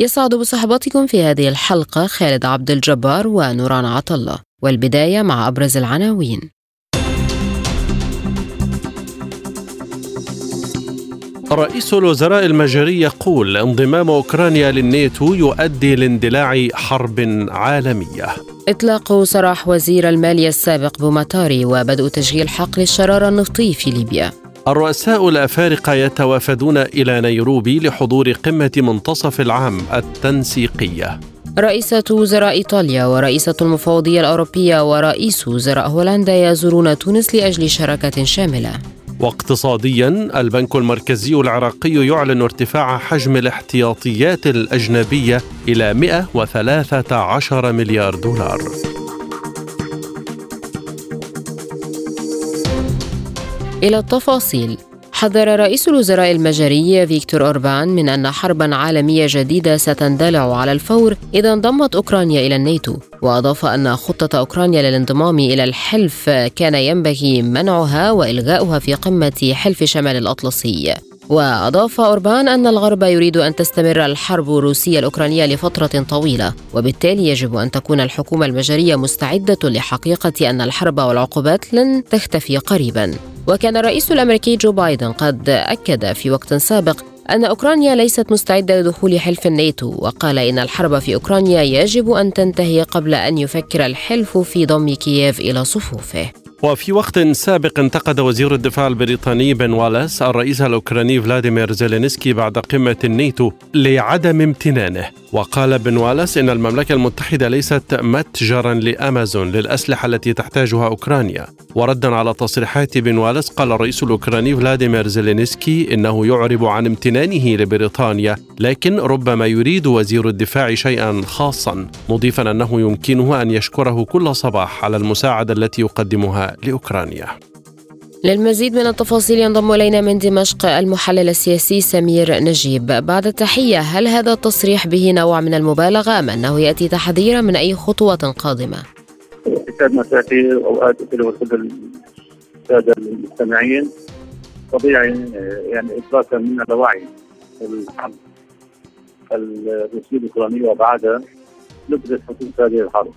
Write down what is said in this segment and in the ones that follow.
يسعد بصحبتكم في هذه الحلقة خالد عبد الجبار ونوران عطلة والبداية مع أبرز العناوين. رئيس الوزراء المجري يقول انضمام أوكرانيا للناتو يؤدي لاندلاع حرب عالمية. إطلاق سراح وزير المالية السابق بوماتاري وبدء تشغيل حقل الشرارة النفطي في ليبيا. الرؤساء الافارقه يتوافدون إلى نيروبي لحضور قمة منتصف العام التنسيقية. رئيسة وزراء إيطاليا ورئيسة المفوضية الأوروبية ورئيس وزراء هولندا يزورون تونس لأجل شراكة شاملة. واقتصاديا البنك المركزي العراقي يعلن ارتفاع حجم الاحتياطيات الأجنبية إلى 113 مليار دولار. إلى التفاصيل. حذر رئيس الوزراء المجري فيكتور أوربان من أن حربا عالمية جديدة ستندلع على الفور إذا انضمت أوكرانيا إلى الناتو. وأضاف أن خطة أوكرانيا للانضمام إلى الحلف كان ينبغي منعها وإلغاؤها في قمة حلف شمال الأطلسي. وأضاف أوربان أن الغرب يريد أن تستمر الحرب الروسية الأوكرانية لفترة طويلة وبالتالي يجب أن تكون الحكومة المجرية مستعدة لحقيقة أن الحرب والعقوبات لن تختفي قريبا. وكان الرئيس الأمريكي جو بايدن قد أكد في وقت سابق أن أوكرانيا ليست مستعدة لدخول حلف الناتو وقال إن الحرب في أوكرانيا يجب أن تنتهي قبل أن يفكر الحلف في ضم كييف إلى صفوفه. وفي وقت سابق انتقد وزير الدفاع البريطاني بن والاس الرئيس الأوكراني فلاديمير زيلينسكي بعد قمة الناتو لعدم امتنانه. وقال بن والاس إن المملكة المتحدة ليست متجرا لأمازون للأسلحة التي تحتاجها أوكرانيا. وردا على تصريحات بن والاس قال الرئيس الأوكراني فلاديمير زيلينسكي إنه يعرب عن امتنانه لبريطانيا لكن ربما يريد وزير الدفاع شيئا خاصا مضيفا أنه يمكنه أن يشكره كل صباح على المساعدة التي يقدمها لأوكرانيا. للمزيد من التفاصيل ينضم إلينا من دمشق المحلل السياسي سمير نجيب. بعد التحية هل هذا التصريح به نوع من المبالغة أم أنه يأتي تحذيرا من أي خطوة قادمة؟ أستاذ مساكي أوقات كل الساده المستمعين. طبيعي يعني ادراكا منا لوعي الحرب الروسيه الاوكرانيه وبعدها ندرس خطوط هذه الحرب.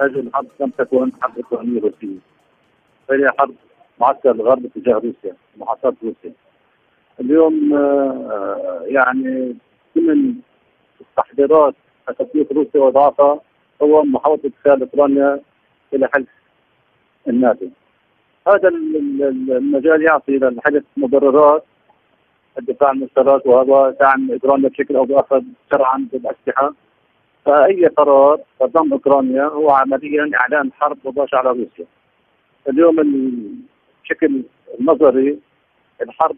هذه الحرب لم تكن حرب اوكرانيه روسيه هي حرب معسكر الغرب تجاه روسيا محاصرة روسيا. اليوم آه، يعني ضمن التحضيرات تطبيق روسيا وضعفها هو محاولة إدخال أوكرانيا إلى حلف الناتو. هذا المجال يعطي للحدث مبررات الدفاع المستشارات وهذا دعم اوكرانيا بشكل أو بآخر شرعا بالاسلحه فأي قرار تضم أوكرانيا هو عمليا إعلان حرب مباشرة على روسيا. اليوم بشكل نظري الحرب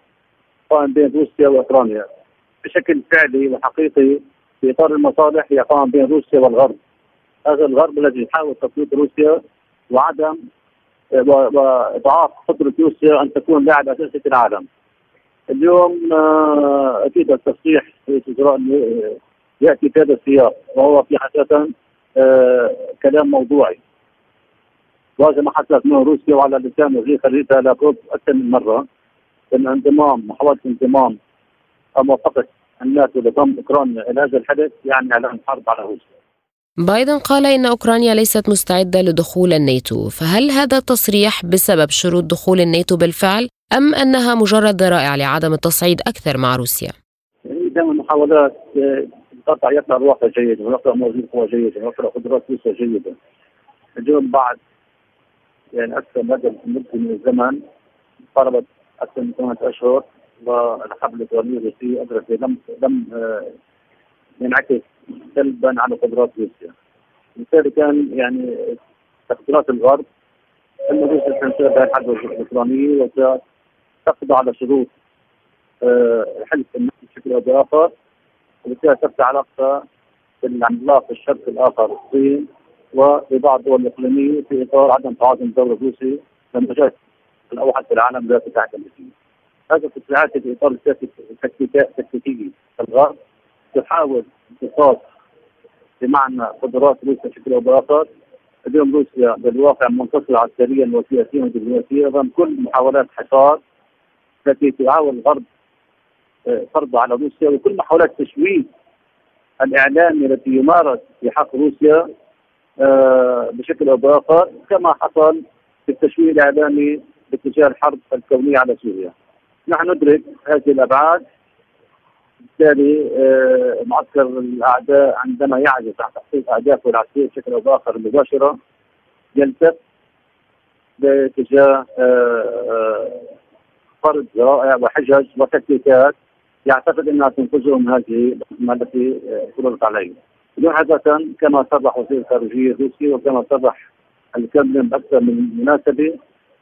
قائم بين روسيا وأوكرانيا بشكل فعلي وحقيقي في إطار المصالح هي قائم بين روسيا والغرب. هذا الغرب الذي يحاول تفويض روسيا وعدم وإضعاف قدرة روسيا أن تكون لاعب أساسي في العالم. اليوم آه، أكيد التصريح في وزراء يأتي في هذا السياق وهو في حقيقة آه كلام موضوعي وهذا ما حصلت منه روسيا وعلى لسان وزير خارجيتها لابد أكثر من مرة إن انضمام محاولة انضمام أو موافقة الناتو لضم أوكرانيا إلى هذا الحدث يعني إعلان حرب على روسيا. بايدن قال إن أوكرانيا ليست مستعدة لدخول الناتو، فهل هذا التصريح بسبب شروط دخول الناتو بالفعل أم أنها مجرد ذرائع لعدم التصعيد أكثر مع روسيا؟ دائما محاولات قطع يقرا الواقع جيدا ويقرا موازين قوى جيدا ويقرا قدرات روسيا جيدا اليوم بعد يعني أكثر مدى من الزمن قربت أكثر من ثمانية أشهر والحرب الاوكرانيه الروسيه أدرك لم لم آه، ينعكس سلبا على قدرات روسيا. بالتالي كان يعني تقديرات الغرب أن روسيا سنشهد الحرب الأوكرانية وستقضى على شروط آه، الحلف بشكل أو بآخر. وبالتالي تفتح علاقة بالعملاق الشرق الآخر الصين وفي بعض الدول الإقليمية في إطار عدم تعاطي الدولة الروسي للمجال الأوحد في العالم لا تتعدى هذا التصريحات في إطار السياسة التكتيكية الغرب تحاول امتصاص بمعنى قدرات روسيا بشكل أو بآخر. اليوم روسيا بالواقع منتصره عسكريا وسياسيا ودبلوماسيا رغم كل محاولات حصار التي تحاول الغرب آه، فرضها على روسيا وكل محاولات تشويه الاعلامي التي يمارس في حق روسيا آه، بشكل أو بآخر كما حصل في التشويه الإعلامي باتجاه الحرب الكونية على سوريا. نحن ندرك هذه الأبعاد بالتالي آه، معسكر الأعداء عندما يعجز عن تحقيق أهدافه العسكرية بشكل أو بآخر مباشرة يلتف باتجاه فرض ذرائع وحجج وتكتيكات يعتقد أنها تنقذهم هذه التي فرضت عليه. حقيقة كما صرح وزير الخارجية الروسي وكما صرح الكرملين بأكثر من مناسبة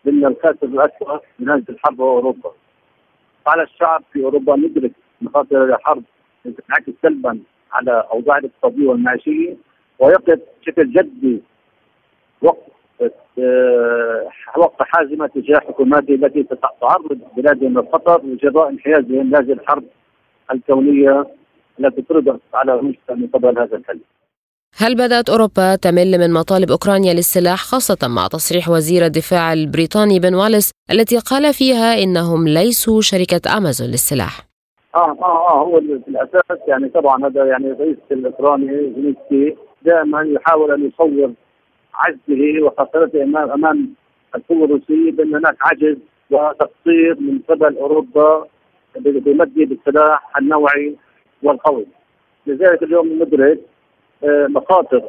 إن الخاسر الأكبر من هذه الحرب هو اوروبا. على الشعب في أوروبا ان يدرك مخاطر الحرب تنعكس سلبا على أوضاع الاقتصادية والمعيشية ويقف بشكل جدي وقت وقت حازمة تجاه حكوماته التي تعرض بلادهم للخطر لجراء انحيازهم لهذه الحرب الكونية التي فرضت على روسيا من قبل هذا الحلف. هل بدأت أوروبا تمل من مطالب أوكرانيا للسلاح خاصة مع تصريح وزير الدفاع البريطاني بن واليس التي قال فيها إنهم ليسوا شركة أمازون للسلاح؟ آه آه آه هو في الاساس يعني طبعا هذا يعني الرئيس الأوكراني زيلينسكي دائما يحاول أن يصور عجزه وخسارته امام أمام القوة الروسية بأن هناك عجز وتقصير من قبل أوروبا بمده بالسلاح النوعي والقوي. لذلك اليوم ندرك آه، مخاطر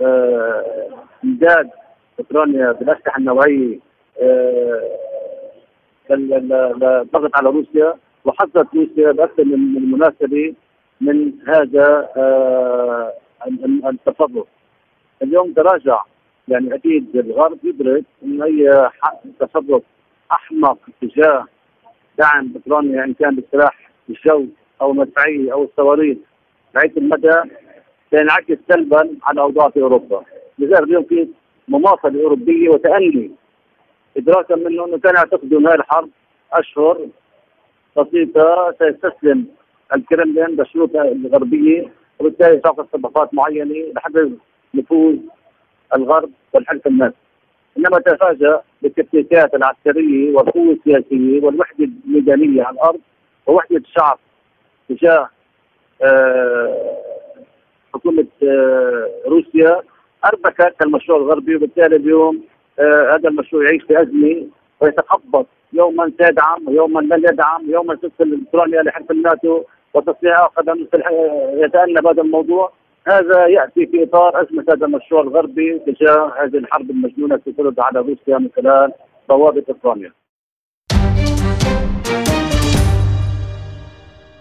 آه، امداد أوكرانيا بالأسلحة النوعية آه، على روسيا وحذرت روسيا بأكثر من مناسبة من هذا التصرف. اليوم تراجع يعني أكيد الغرب يدرك إن أي تصرف أحمق تجاه دعم اوكرانيا ان كان بالسلاح الجو أو المدفعيه أو الصواريخ بعيد المدى سينعكس سلبا على أوضاع في أوروبا، لذلك اليوم في مماطله أوروبية وتأني ادراكا منه إنه كان يعتقد أن هذه الحرب أشهر بسيطة سيستسلم الكرملين بالشروط الغربية وبالتالي تعقد صفقات معينة لحد نفوذ الغرب والحلف الناس. إنما تفاجأ بالتكتيكات العسكرية والقوة السياسية والوحدة الميدانية على الأرض ووحدة الشعب تجاه آه، حكومة آه، روسيا أربكت المشروع الغربي وبالتالي اليوم آه، هذا المشروع يعيش في أزمة ويتخبط. يوما سيدعم ويوما لن يدعم يوما تدخل اوكرانيا لحلف الناتو وتصنيع اخر يتأنب هذا الموضوع. هذا يأتي في إطار أزمة هذا المشروع الغربي تجاه هذه الحرب المجنونة التي تفرض على روسيا من خلال ضوابط أوكرانيا.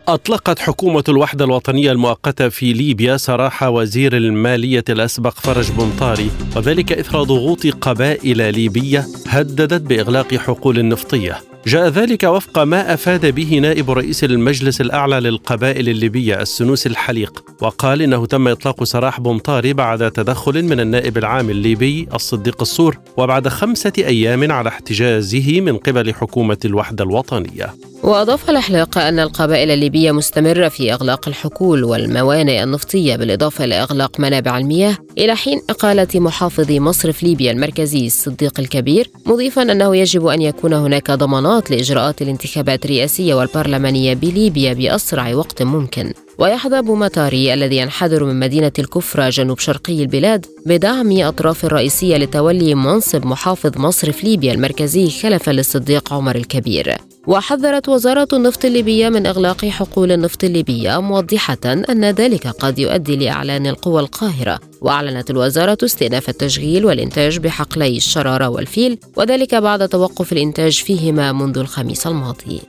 أطلقت حكومة الوحدة الوطنية المؤقتة في ليبيا سراح وزير المالية الأسبق فرج بنطاري وذلك إثر ضغوط قبائل ليبية هددت بإغلاق حقول النفطية جاء ذلك وفق ما أفاد به نائب رئيس المجلس الأعلى للقبائل الليبية السنوس الحليق وقال إنه تم إطلاق سراح بنطاري بعد تدخل من النائب العام الليبي الصديق الصور وبعد خمسة أيام على احتجازه من قبل حكومة الوحدة الوطنية. وأضاف الحلاق أن القبائل الليبية مستمرة في إغلاق الحقول والموانئ النفطية بالإضافة إلى إغلاق منابع المياه إلى حين إقالة محافظ مصرف ليبيا المركزي الصديق الكبير مضيفا أنه يجب أن يكون هناك ضمانات الخطوات لإجراءات الانتخابات الرئاسية والبرلمانية بليبيا بأسرع وقت ممكن. ويحظى بومطاري الذي ينحدر من مدينة الكفرة جنوب شرقي البلاد بدعم أطراف الرئيسية لتولي منصب محافظ مصرف ليبيا المركزي خلفا للصديق عمر الكبير. وحذرت وزارة النفط الليبية من إغلاق حقول النفط الليبية موضحة أن ذلك قد يؤدي لإعلان القوى القاهرة وأعلنت الوزارة استئناف التشغيل والإنتاج بحقلي الشرارة والفيل وذلك بعد توقف الإنتاج فيهما منذ الخميس الماضي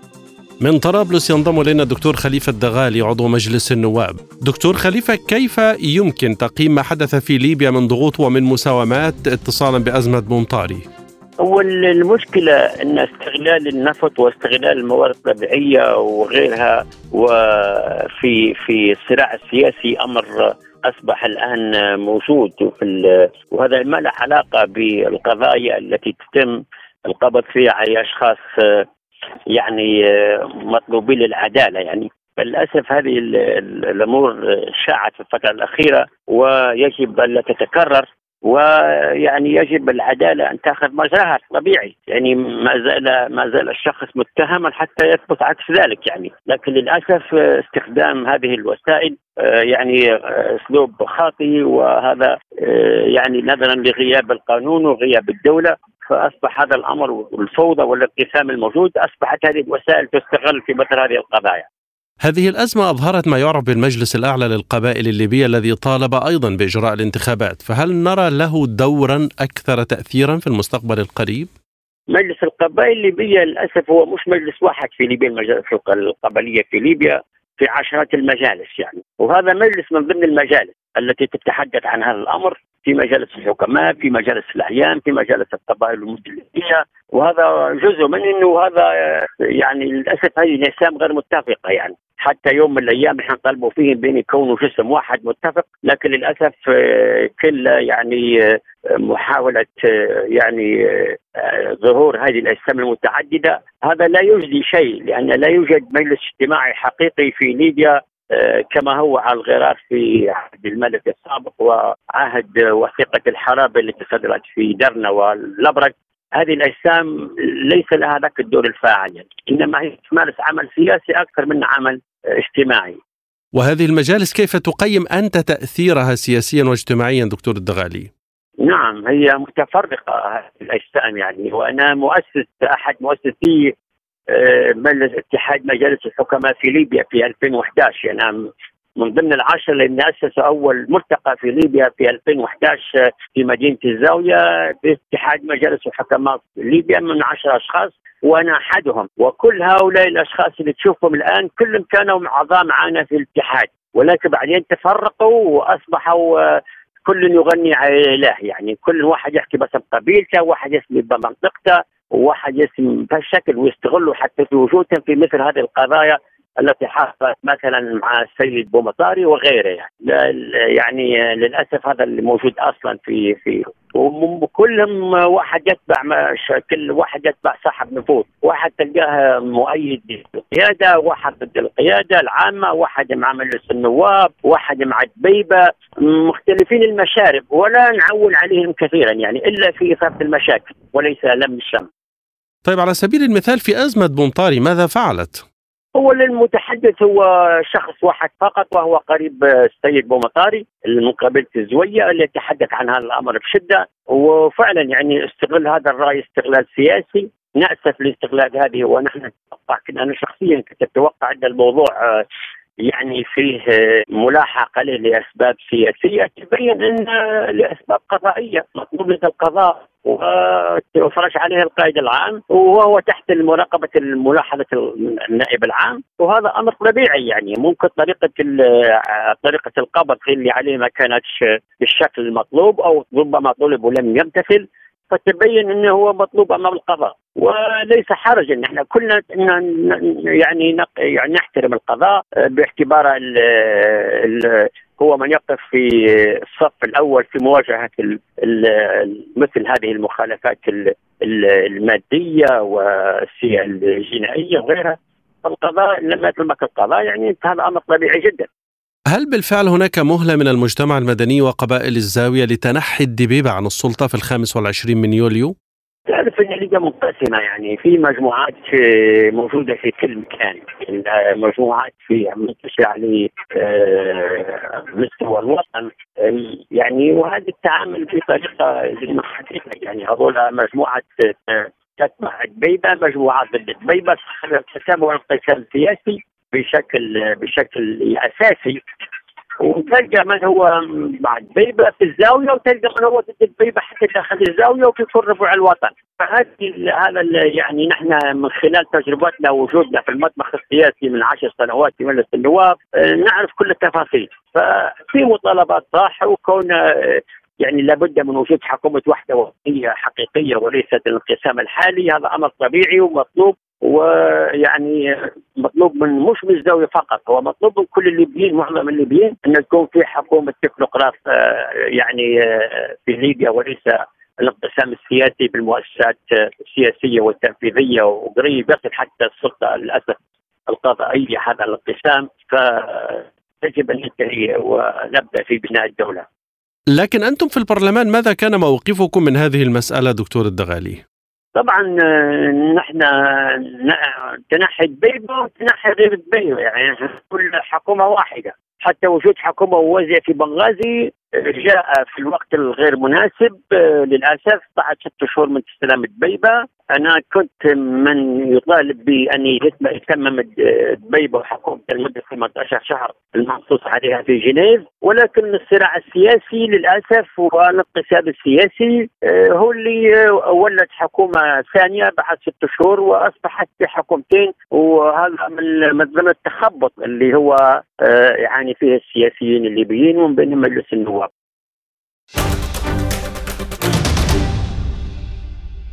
من طرابلس ينضم إلينا الدكتور خليفة الدغالي عضو مجلس النواب. دكتور خليفة كيف يمكن تقييم ما حدث في ليبيا من ضغوط ومن مساومات اتصالا بأزمة بونطاري؟ هو المشكلة أن استغلال النفط واستغلال الموارد الطبيعية وغيرها وفي في الصراع السياسي أمر أصبح الآن موجود في وهذا ما له علاقة بالقضايا التي تتم القبض فيها على أشخاص يعني مطلوبين للعدالة يعني. للاسف هذه الأمور شاعت في الفترة الأخيرة ويجب الا تتكرر. ويعني يجب العدالة أن تأخذ مجراها طبيعي يعني ما زال ما زال الشخص متهما حتى يثبت عكس ذلك يعني لكن للأسف استخدام هذه الوسائل يعني أسلوب خاطئ وهذا يعني نظرا لغياب القانون وغياب الدولة فأصبح هذا الأمر والفوضى والانقسام الموجود أصبحت هذه الوسائل تستغل في مثل هذه القضايا. هذه الأزمة أظهرت ما يعرف بالمجلس الأعلى للقبائل الليبية الذي طالب أيضا بإجراء الانتخابات. فهل نرى له دورا أكثر تأثيرا في المستقبل القريب؟ مجلس القبائل الليبية للأسف هو مش مجلس واحد في ليبيا المجلس القبلية في ليبيا في عشرات المجالس يعني. وهذا مجلس من ضمن المجالس التي تتحدث عن هذا الأمر. في مجالس الحكماء في مجالس الأعيان في مجالس القبائل المسلمية. وهذا جزء من إنه هذا يعني للأسف هذه الاجسام غير متفقة يعني. حتى يوم من الأيام إحنا طلبوا فيه بين يكونوا جسم واحد متفق لكن للأسف آه، كل يعني آه، محاولة آه، يعني ظهور هذه الأجسام المتعددة هذا لا يجدي شيء لأن لا يوجد مجلس اجتماعي حقيقي في ليبيا كما هو على الغرار في عهد الملك السابق وعهد وثيقة الحرابة التي صدرت في درنا والابرق هذه الأجسام ليس لها ذاك الدور الفاعل يعني. إنما هي تمارس عمل سياسي أكثر من عمل اجتماعي وهذه المجالس كيف تقيم أنت تأثيرها سياسيا واجتماعيا دكتور الدغالي؟ نعم هي متفرقة هذه الأجسام يعني وأنا مؤسس أحد مؤسسي آه، مجلس اتحاد مجالس الحكماء في ليبيا في 2011 يعني من ضمن العشرة اللي أسسوا أول ملتقى في ليبيا في 2011 في مدينة الزاوية باتحاد مجالس الحكماء ليبيا من عشرة أشخاص وأنا أحدهم. وكل هؤلاء الأشخاص اللي تشوفهم الآن كلهم كانوا أعضاء معنا في الاتحاد. ولكن بعدين تفرقوا وأصبحوا كل يغني على اله يعني كل واحد يحكي باسم قبيلته واحد يسمي بمنطقته وواحد يسمي بهالشكل ويستغلوا حتى في وجودهم في مثل هذه القضايا. التي حصلت مثلا مع السيد بومطاري وغيره يعني يعني للأسف هذا اللي موجود أصلا في في وكلهم واحد يتبع كل واحد يتبع صاحب نفوذ، واحد تلقاه مؤيد للقيادة، واحد ضد القيادة العامة، واحد مع مجلس النواب، واحد مع دبيبه، مختلفين المشارب ولا نعول عليهم كثيرا يعني إلا في اثاره المشاكل وليس لم الشم. طيب على سبيل المثال في أزمة بومطاري ماذا فعلت؟ هو المتحدث هو شخص واحد فقط وهو قريب السيد بومطاري من قبيله الزويه اللي يتحدث عن هذا الأمر بشدة. وفعلا يعني استغل هذا الرأي استغلال سياسي. نأسف لاستغلال هذه ونحن نتوقع أنا شخصيا كنت أتوقع أن الموضوع يعني فيه ملاحقة له لأسباب سياسية تبين أن لأسباب قضائية مطلوب القضاء وفرش عليه القائد العام وهو تحت مراقبه ملاحظه النائب العام. وهذا أمر طبيعي يعني ممكن طريقة طريقة القبض اللي عليه ما كانتش بالشكل المطلوب أو ربما طلب ولم يمتثل. فتبين إنه هو مطلوب أمام القضاء. وليس حرج إن إحنا كلنا يعني يعني نحترم القضاء باعتباره هو من يقف في الصف الأول في مواجهة مثل هذه المخالفات المادية والجنائيه وغيرها. القضاء لما يتمك القضاء يعني هذا أمر طبيعي جدا. هل بالفعل هناك مهلة من المجتمع المدني وقبائل الزاوية لتنحي الدبيبة عن السلطة في الخامس والعشرين من يوليو؟ تعرف ان الليجا منقسمه يعني في مجموعات موجودة في كل مكان. مجموعات في منتشرة على آه، مستوى الوطن. يعني وهذا التعامل بطريقة حقيقه يعني هذول مجموعه آه، تتبع دبيبه مجموعات ضد دبيبه تتبع القتال السياسي. بشكل بشكل أساسي. وتلقى من هو مع البيبه في الزاوية وتلقى من هو ضد البيبه حتى داخل الزاوية وفي كل ربع الوطن. فهذه هذا يعني نحن من خلال تجربتنا ووجودنا في المطبخ السياسي من عشر سنوات في مجلس النواب آه، نعرف كل التفاصيل. ففي مطالبات صح وكون يعني لابد من وجود حكومة وحدة وطنية حقيقية وليست الانقسام الحالي. هذا أمر طبيعي ومطلوب ويعني مطلوب من مش من الزاوية فقط هو مطلوب من كل الليبيين معظم الليبيين أن تكون في حكومة تكنوقراط آه، يعني آه، في ليبيا وليس الانقسام السياسي بالمؤسسات السياسية والتنفيذية وقريب يصل حتى السلطة للأسف القضائية هذا الانقسام فيجب أن ينتهي ونبدأ في بناء الدولة. لكن أنتم في البرلمان ماذا كان موقفكم من هذه المسألة دكتور الدغالي؟ طبعا آه، نحن تنحي دبيبه وتنحي غير دبيبه يعني كل حكومة واحدة. حتى وجود حكومة موازيه في بنغازي جاء في الوقت الغير مناسب آه، للأسف بعد ست شهور من استلام دبيبه أنا كنت من يطالب بأن يتمم دبيبه وحكومه لمده 18 شهر المنصوص عليها في جنيف. ولكن الصراع السياسي للأسف والانقسام السياسي آه، هو اللي ولد حكومة ثانية بعد ست شهور وأصبحت بحكومتين. وهذا من ضمن التخبط اللي هو آه، يعاني فيه السياسيين الليبيين ومن بينهم مجلس النواب.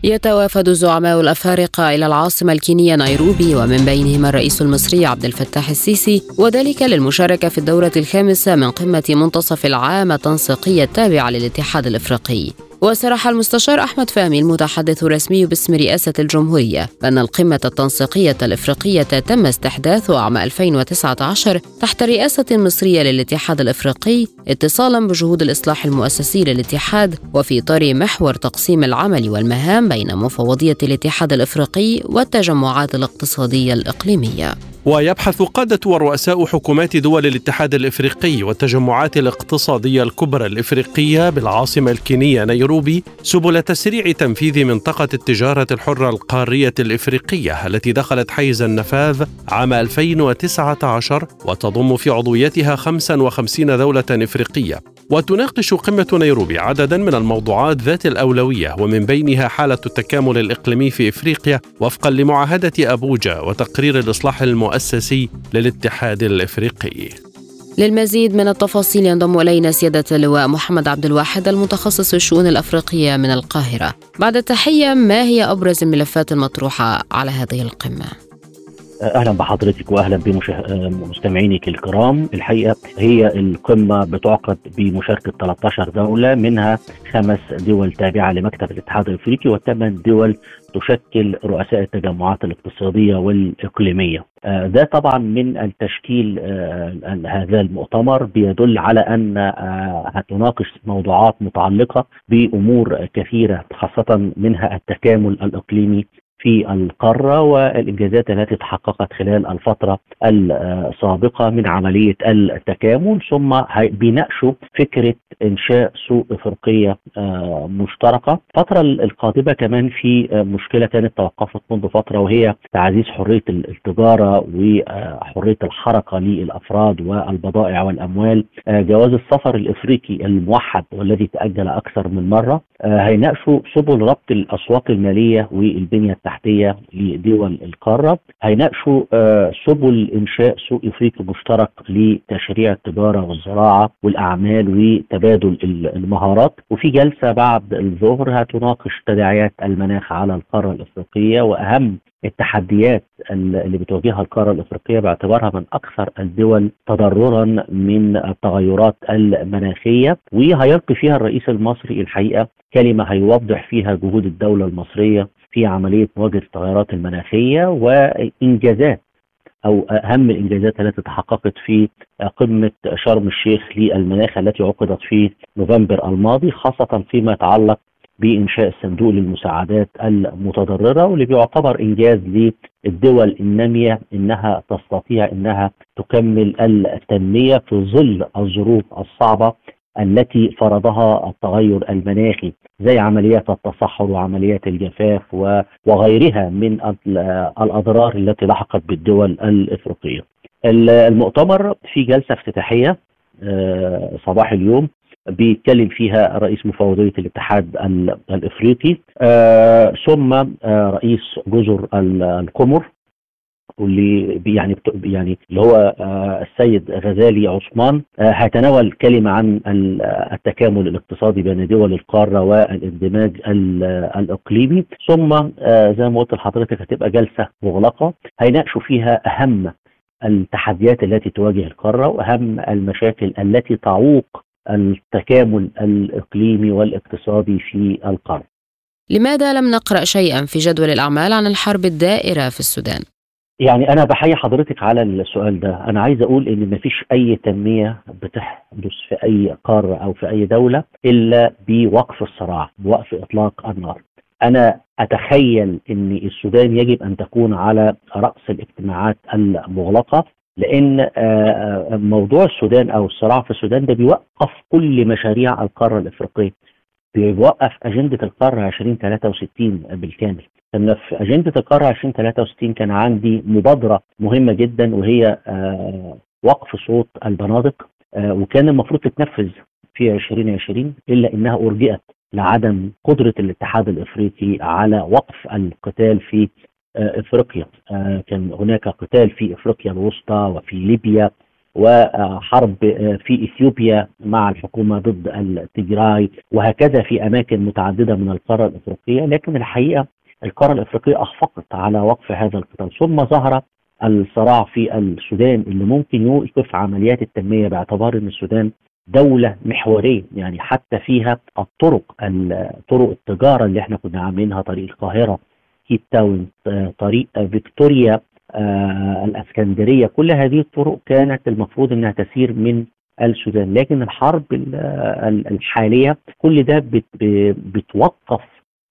يتوافد زعماء الأفارقة إلى العاصمة الكينية نيروبي ومن بينهم الرئيس المصري عبد الفتاح السيسي. وذلك للمشاركة في الدورة الخامسة من قمة منتصف العام التنسيقية التابعة للاتحاد الإفريقي. وصرح المستشار أحمد فهمي المتحدث الرسمي باسم رئاسة الجمهورية بأن القمة التنسيقية الإفريقية تم استحداثها عام 2019 تحت رئاسة مصرية للاتحاد الإفريقي اتصالا بجهود الإصلاح المؤسسي للاتحاد وفي إطار محور تقسيم العمل والمهام بين مفوضية الاتحاد الإفريقي والتجمعات الاقتصادية الإقليمية. ويبحث قادة ورؤساء حكومات دول الاتحاد الإفريقي والتجمعات الاقتصادية الكبرى الإفريقية بالعاصمة الكينية نيروبي سبل تسريع تنفيذ منطقة التجارة الحرة القارية الإفريقية التي دخلت حيز النفاذ عام 2019 وتضم في عضويتها 55 دولة إفريقية. وتناقش قمة نيروبي عددا من الموضوعات ذات الأولوية ومن بينها حالة التكامل الإقليمي في إفريقيا وفقا لمعاهدة أبوجا وتقرير الإصلاح المؤسسي للاتحاد الإفريقي للمزيد من التفاصيل ينضم إلينا سيادة اللواء محمد عبد الواحد المتخصص في الشؤون الأفريقية من القاهرة. بعد التحية ما هي أبرز الملفات المطروحة على هذه القمة؟ أهلا بحضرتك واهلا بمستمعينك الكرام الحقيقة هي القمة بتعقد بمشاركة 13 دولة منها خمس دول تابعة لمكتب الاتحاد الإفريقي وثمان دول تشكل رؤساء التجمعات الاقتصادية والإقليمية. آه، ده طبعا من التشكيل آه، هذا المؤتمر بيدل على أن آه، هتناقش موضوعات متعلقة بأمور كثيرة خاصة منها التكامل الإقليمي في القارة والإنجازات التي تحققت خلال الفترة السابقة من عملية التكامل ثم بيناقشوا فكرة إنشاء سوق إفريقية آه، مشتركة. الفترة القادمة كمان في مشكلة كانت توقفت منذ فترة وهي تعزيز حرية التجارة وحرية الحركة للأفراد والبضائع والأموال. آه، جواز السفر الإفريقي الموحد والذي تأجل أكثر من مرة. آه، هيناقشوا سبل ربط الأسواق المالية والبنية التحتية التحتيه لدول القارة. هيناقشوا آه، سبل إنشاء سوق إفريقي مشترك لتشريع التجارة والزراعة والأعمال وتبادل المهارات. وفي جلسة بعد الظهر هتناقش تداعيات المناخ على القارة الإفريقية وأهم التحديات اللي بتواجهها القارة الإفريقية باعتبارها من أكثر الدول تضررا من التغيرات المناخية. وهيلقي فيها الرئيس المصري الحقيقة كلمة هيوضح فيها جهود الدولة المصرية في عملية مواجهة التغيرات المناخية وإنجازات أو أهم الإنجازات التي تحققت في قمة شرم الشيخ للمناخ التي عقدت في نوفمبر الماضي خاصة فيما يتعلق بإنشاء الصندوق للمساعدات المتضررة واللي بيعتبر إنجاز للدول النامية إنها تستطيع إنها تكمل التنمية في ظل الظروف الصعبة التي فرضها التغير المناخي زي عمليات التصحر وعمليات الجفاف وغيرها من الأضرار التي لحقت بالدول الإفريقية. المؤتمر في جلسة افتتاحية آه، صباح اليوم بيتكلم فيها رئيس مفوضية الاتحاد الإفريقي آه، ثم آه، رئيس جزر القمر واللي يعني يعني اللي هو السيد غزالي عثمان هيتناول كلمة عن التكامل الاقتصادي بين دول القارة والاندماج الإقليمي ثم زي ما قلت لحضرتك هتبقى جلسة مغلقة هيناقشوا فيها أهم التحديات التي تواجه القارة وأهم المشاكل التي تعوق التكامل الإقليمي والاقتصادي في القارة. لماذا لم نقرأ شيئا في جدول الأعمال عن الحرب الدائرة في السودان؟ يعني أنا بحيي حضرتك على السؤال ده. أنا عايز أقول إن مفيش أي تنمية بتحدث في أي قارة أو في أي دولة إلا بوقف الصراع بوقف إطلاق النار. أنا أتخيل إن السودان يجب أن تكون على رأس الاجتماعات المغلقة لأن موضوع السودان أو الصراع في السودان ده بيوقف كل مشاريع القارة الإفريقية بيوقف أجندة القارة 2063 بالكامل. كان في أجندة القاره 2063 كان عندي مبادرة مهمة جدا وهي وقف صوت البنادق وكان المفروض تتنفذ في 2020 إلا إنها أرجئت لعدم قدرة الاتحاد الإفريقي على وقف القتال في إفريقيا. كان هناك قتال في إفريقيا الوسطى وفي ليبيا وحرب في إثيوبيا مع الحكومة ضد التجراي وهكذا في أماكن متعددة من القارة الإفريقية. لكن الحقيقة القارة الإفريقية اخفقت على وقف هذا القتال ثم ظهر الصراع في السودان اللي ممكن يوقف عمليات التنمية باعتبار إن السودان دولة محورية يعني حتى فيها الطرق طرق التجارة اللي إحنا كنا عاملينها طريق القاهرة كيب تاون طريق فيكتوريا آه الإسكندرية. كل هذه الطرق كانت المفروض إنها تسير من السودان. لكن الحرب الحالية كل ده بت بتوقف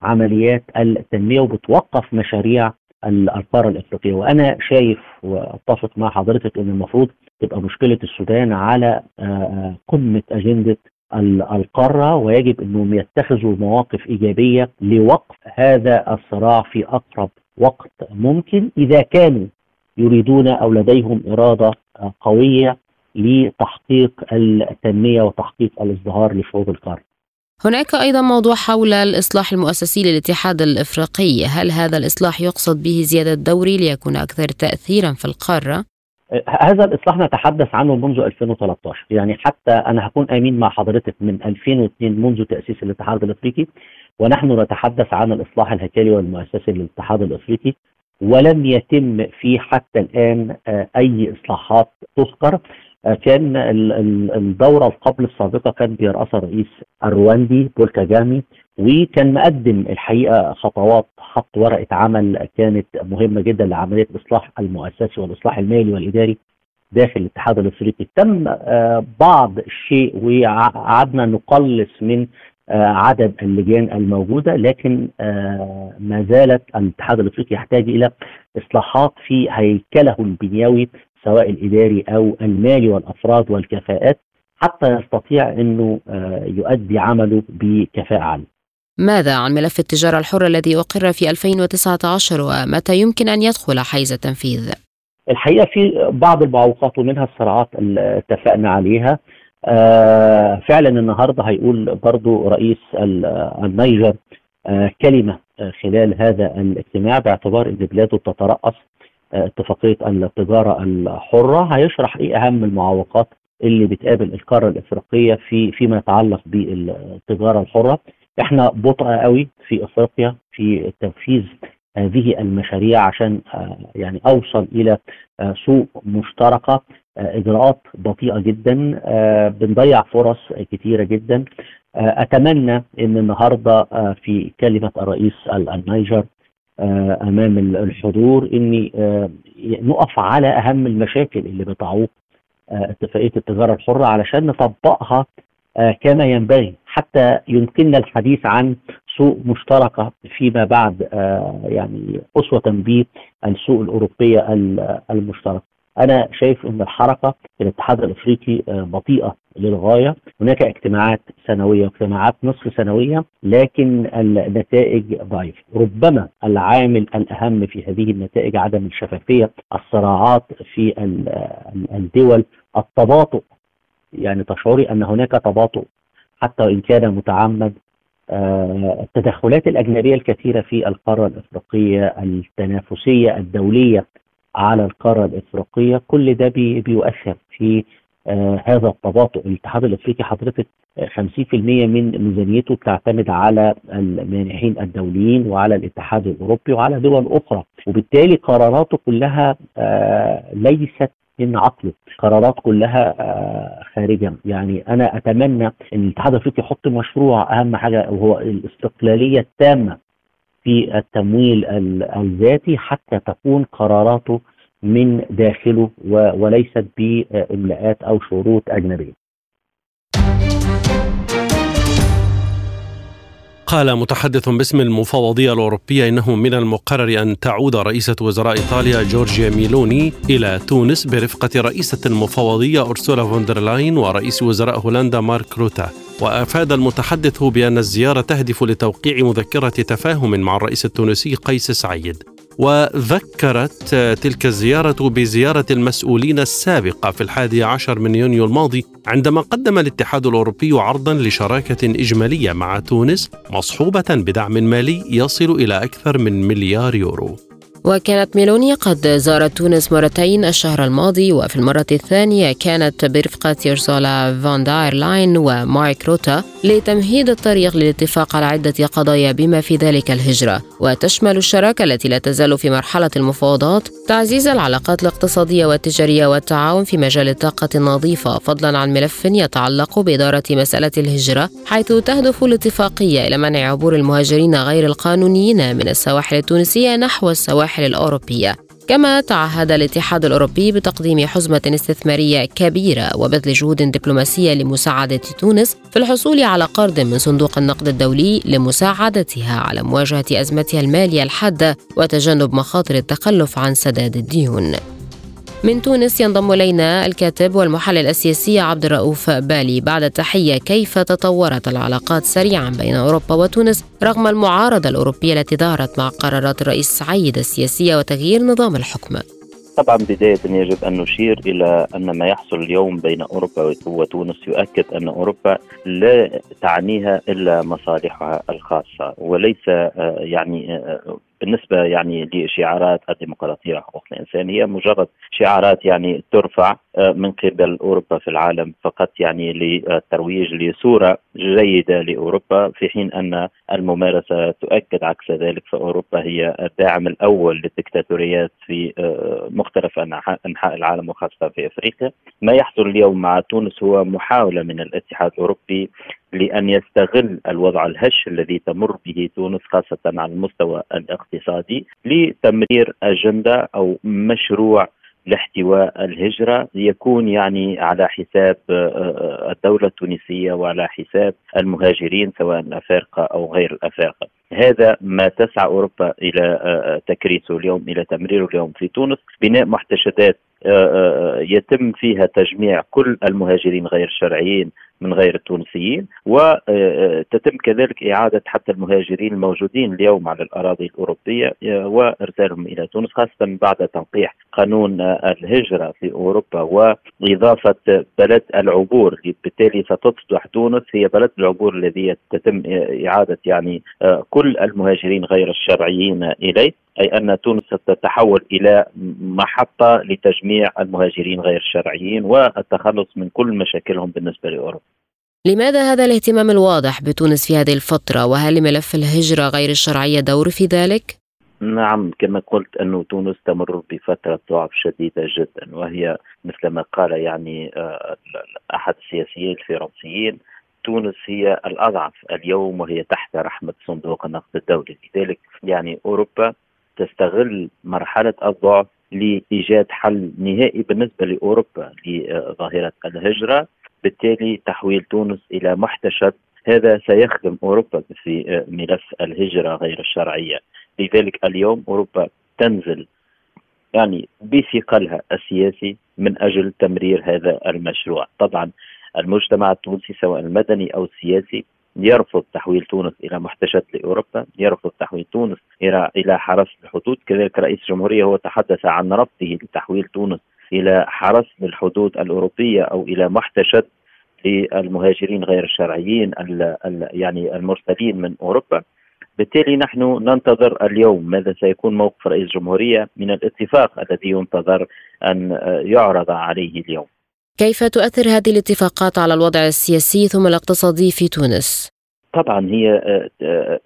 عمليات التنمية وبتوقف مشاريع القاره الإفريقية وأنا شايف وأتفق مع حضرتك إن المفروض تبقى مشكلة السودان على آه قمة أجندة القاره ويجب إنهم يتخذوا مواقف إيجابية لوقف هذا الصراع في أقرب وقت ممكن إذا كانوا يريدون أو لديهم إرادة قوية لتحقيق التنمية وتحقيق الازدهار لشعوب القارة. هناك أيضا موضوع حول الإصلاح المؤسسي للاتحاد الإفريقي، هل هذا الإصلاح يقصد به زيادة دوري ليكون أكثر تاثيرا في القارة؟ هذا الإصلاح نتحدث عنه منذ 2013 يعني حتى أنا هكون آمين مع حضرتك من 2002 منذ تأسيس الاتحاد الإفريقي ونحن نتحدث عن الإصلاح الهيكلي والمؤسسي للاتحاد الإفريقي ولم يتم فيه حتى الآن أي إصلاحات تذكر. كان الدورة القبل السابقة كان بيرأسها الرئيس الرواندي بول كاجامي وكان مقدم الحقيقة خطوات حط ورقة عمل كانت مهمة جدا لعملية الاصلاح المؤسسي والإصلاح المالي والإداري داخل الاتحاد الأفريقي. تم بعض الشيء وقعدنا نقلص من عدد اللجان الموجودة لكن ما زالت الاتحاد الأفريقي يحتاج إلى إصلاحات في هيكله البنيوي سواء الإداري أو المالي والأفراد والكفاءات حتى يستطيع إنه يؤدي عمله بكفاءة عالية. ماذا عن ملف التجارة الحرة الذي أقر في 2019 ومتى يمكن أن يدخل حيز التنفيذ؟ الحقيقة في بعض المعوقات ومنها الصراعات اللي اتفقنا عليها آه فعلا النهارده هيقول برضو رئيس النيجر آه كلمة خلال هذا الاجتماع باعتبار إن بلاده تترأس آه اتفاقية التجارة الحرة. هيشرح إيه أهم المعوقات اللي بتقابل القارة الإفريقية في فيما يتعلق بالتجارة الحرة؟ إحنا بطء قوي في إفريقيا في تنفيذ هذه المشاريع عشان يعني أوصل إلى سوق مشتركة إجراءات بطيئة جدا بنضيع فرص كتيرة جدا. أتمنى إن النهارده في كلمة الرئيس النيجر أمام الحضور ان نقف على أهم المشاكل اللي بتعوق اتفاقية التجارة الحرة علشان نطبقها كما ينبغي حتى يمكننا الحديث عن سوق مشتركة فيما بعد يعني أسوة بالسوق الأوروبية المشتركة. أنا شايف إن الحركة في الاتحاد الأفريقي بطيئة للغاية، هناك اجتماعات سنوية واجتماعات نصف سنوية لكن النتائج ضعيفة، ربما العامل الأهم في هذه النتائج عدم الشفافية، الصراعات في الدول، التباطؤ. يعني تشعري أن هناك تباطؤ حتى وان كان متعمد التدخلات الأجنبية الكثيرة في القارة الأفريقية التنافسية الدولية. على القارة الإفريقية. كل ده بي بيؤثر في آه هذا التباطؤ. الاتحاد الأفريقي حضرتك 50% من ميزانيته بتعتمد على المانحين الدوليين وعلى الاتحاد الأوروبي وعلى دول أخرى. وبالتالي قراراته كلها آه ليست من عقله. قرارات كلها آه خارجة. يعني أنا أتمنى إن الاتحاد الأفريقي يحط مشروع أهم حاجة وهو الاستقلالية التامة. في التمويل الذاتي حتى تكون قراراته من داخله وليست بإملاءات أو شروط أجنبية. قال متحدث باسم المفوضية الأوروبية إنه من المقرر أن تعود رئيسة وزراء إيطاليا جورجيا ميلوني إلى تونس برفقة رئيسة المفوضية أورسولا فون دير لاين ورئيس وزراء هولندا مارك روته. وأفاد المتحدث بأن الزيارة تهدف لتوقيع مذكرة تفاهم مع الرئيس التونسي قيس سعيد. وذكرت تلك الزيارة بزيارة المسؤولين السابقة في الحادي عشر من يونيو الماضي عندما قدم الاتحاد الأوروبي عرضا لشراكة إجمالية مع تونس مصحوبة بدعم مالي يصل إلى أكثر من مليار يورو. وكانت ميلوني قد زارت تونس مرتين الشهر الماضي وفي المرة الثانية كانت برفقة أورسولا فون دير لاين ومارك روته لتمهيد الطريق للاتفاق على عدة قضايا بما في ذلك الهجرة. وتشمل الشراكة التي لا تزال في مرحلة المفاوضات تعزيز العلاقات الاقتصادية والتجارية والتعاون في مجال الطاقة النظيفة فضلا عن ملف يتعلق بإدارة مسألة الهجرة حيث تهدف الاتفاقية إلى منع عبور المهاجرين غير القانونيين من السواحل التونسية نحو السواحل السواحل الأوروبية كما تعهد الاتحاد الأوروبي بتقديم حزمة استثمارية كبيرة وبذل جهود دبلوماسية لمساعدة تونس في الحصول على قرض من صندوق النقد الدولي لمساعدتها على مواجهة أزمتها المالية الحادة وتجنب مخاطر التخلف عن سداد الديون. من تونس ينضم إلينا الكاتب والمحلل السياسي عبد الرؤوف بالي. بعد التحية كيف تطورت العلاقات سريعا بين أوروبا وتونس رغم المعارضة الأوروبية التي ظهرت مع قرارات الرئيس سعيد السياسيه وتغيير نظام الحكم؟ طبعا بداية يجب أن نشير إلى أن ما يحصل اليوم بين أوروبا وتونس يؤكد أن أوروبا لا تعنيها إلا مصالحها الخاصة وليس آه، يعني آه، بالنسبة يعني لشعارات الديمقراطية وحقوق الإنسان هي مجرد شعارات يعني ترفع آه، من قبل أوروبا في العالم فقط يعني للترويج لصورة جيدة لأوروبا في حين أن الممارسة تؤكد عكس ذلك فأوروبا هي الداعم الأول للدكتاتوريات في آه، مختلف أنحاء العالم وخاصة في أفريقيا. ما يحصل اليوم مع تونس هو محاولة من الاتحاد الأوروبي لأن يستغل الوضع الهش الذي تمر به تونس خاصة على المستوى الاقتصادي لتمرير أجندة أو مشروع لاحتواء الهجرة. يكون يعني على حساب آه، آه، الدولة التونسية وعلى حساب المهاجرين سواء الأفارقة أو غير الأفارقة. هذا ما تسعى أوروبا إلى آه، تكريسه اليوم إلى تمريره اليوم في تونس. بناء محتشدات يتم فيها تجميع كل المهاجرين غير الشرعيين من غير التونسيين وتتم كذلك إعادة حتى المهاجرين الموجودين اليوم على الأراضي الأوروبية وإرسالهم إلى تونس خاصة بعد تنقيح قانون الهجرة في أوروبا وإضافة بلد العبور بالتالي ستصبح تونس هي بلد العبور الذي تتم إعادة يعني كل المهاجرين غير الشرعيين إليه أي أن تونس ستتحول إلى محطة لتجميع المهاجرين غير الشرعيين والتخلص من كل مشاكلهم بالنسبة لأوروبا. لماذا هذا الاهتمام الواضح بتونس في هذه الفترة؟ وهل لملف الهجرة غير الشرعية دور في ذلك؟ نعم كما قلت أن تونس تمر بفترة ضعف شديدة جدا وهي مثل ما قال يعني آه، أحد السياسيين الفرنسيين تونس هي الأضعف اليوم وهي تحت رحمة صندوق النقد الدولي. لذلك يعني أوروبا تستغل مرحلة الضعف لإيجاد حل نهائي بالنسبة لأوروبا لظاهرة الهجرة. بالتالي تحويل تونس إلى محتشد. هذا سيخدم أوروبا في ملف الهجرة غير الشرعية. لذلك اليوم أوروبا تنزل يعني بثقلها السياسي من أجل تمرير هذا المشروع. طبعا المجتمع التونسي سواء المدني أو السياسي يرفض تحويل تونس إلى محتشد لأوروبا، يرفض تحويل تونس إلى إلى حرس الحدود، كذلك رئيس الجمهورية هو تحدث عن رفضه لتحويل تونس إلى حرس الحدود الأوروبية أو إلى محتشد للمهاجرين غير الشرعيين ال ال يعني المرسلين من أوروبا بالتالي نحن ننتظر اليوم ماذا سيكون موقف رئيس الجمهورية من الاتفاق الذي ينتظر أن يعرض عليه اليوم كيف تؤثر هذه الاتفاقات على الوضع السياسي ثم الاقتصادي في تونس؟ طبعا هي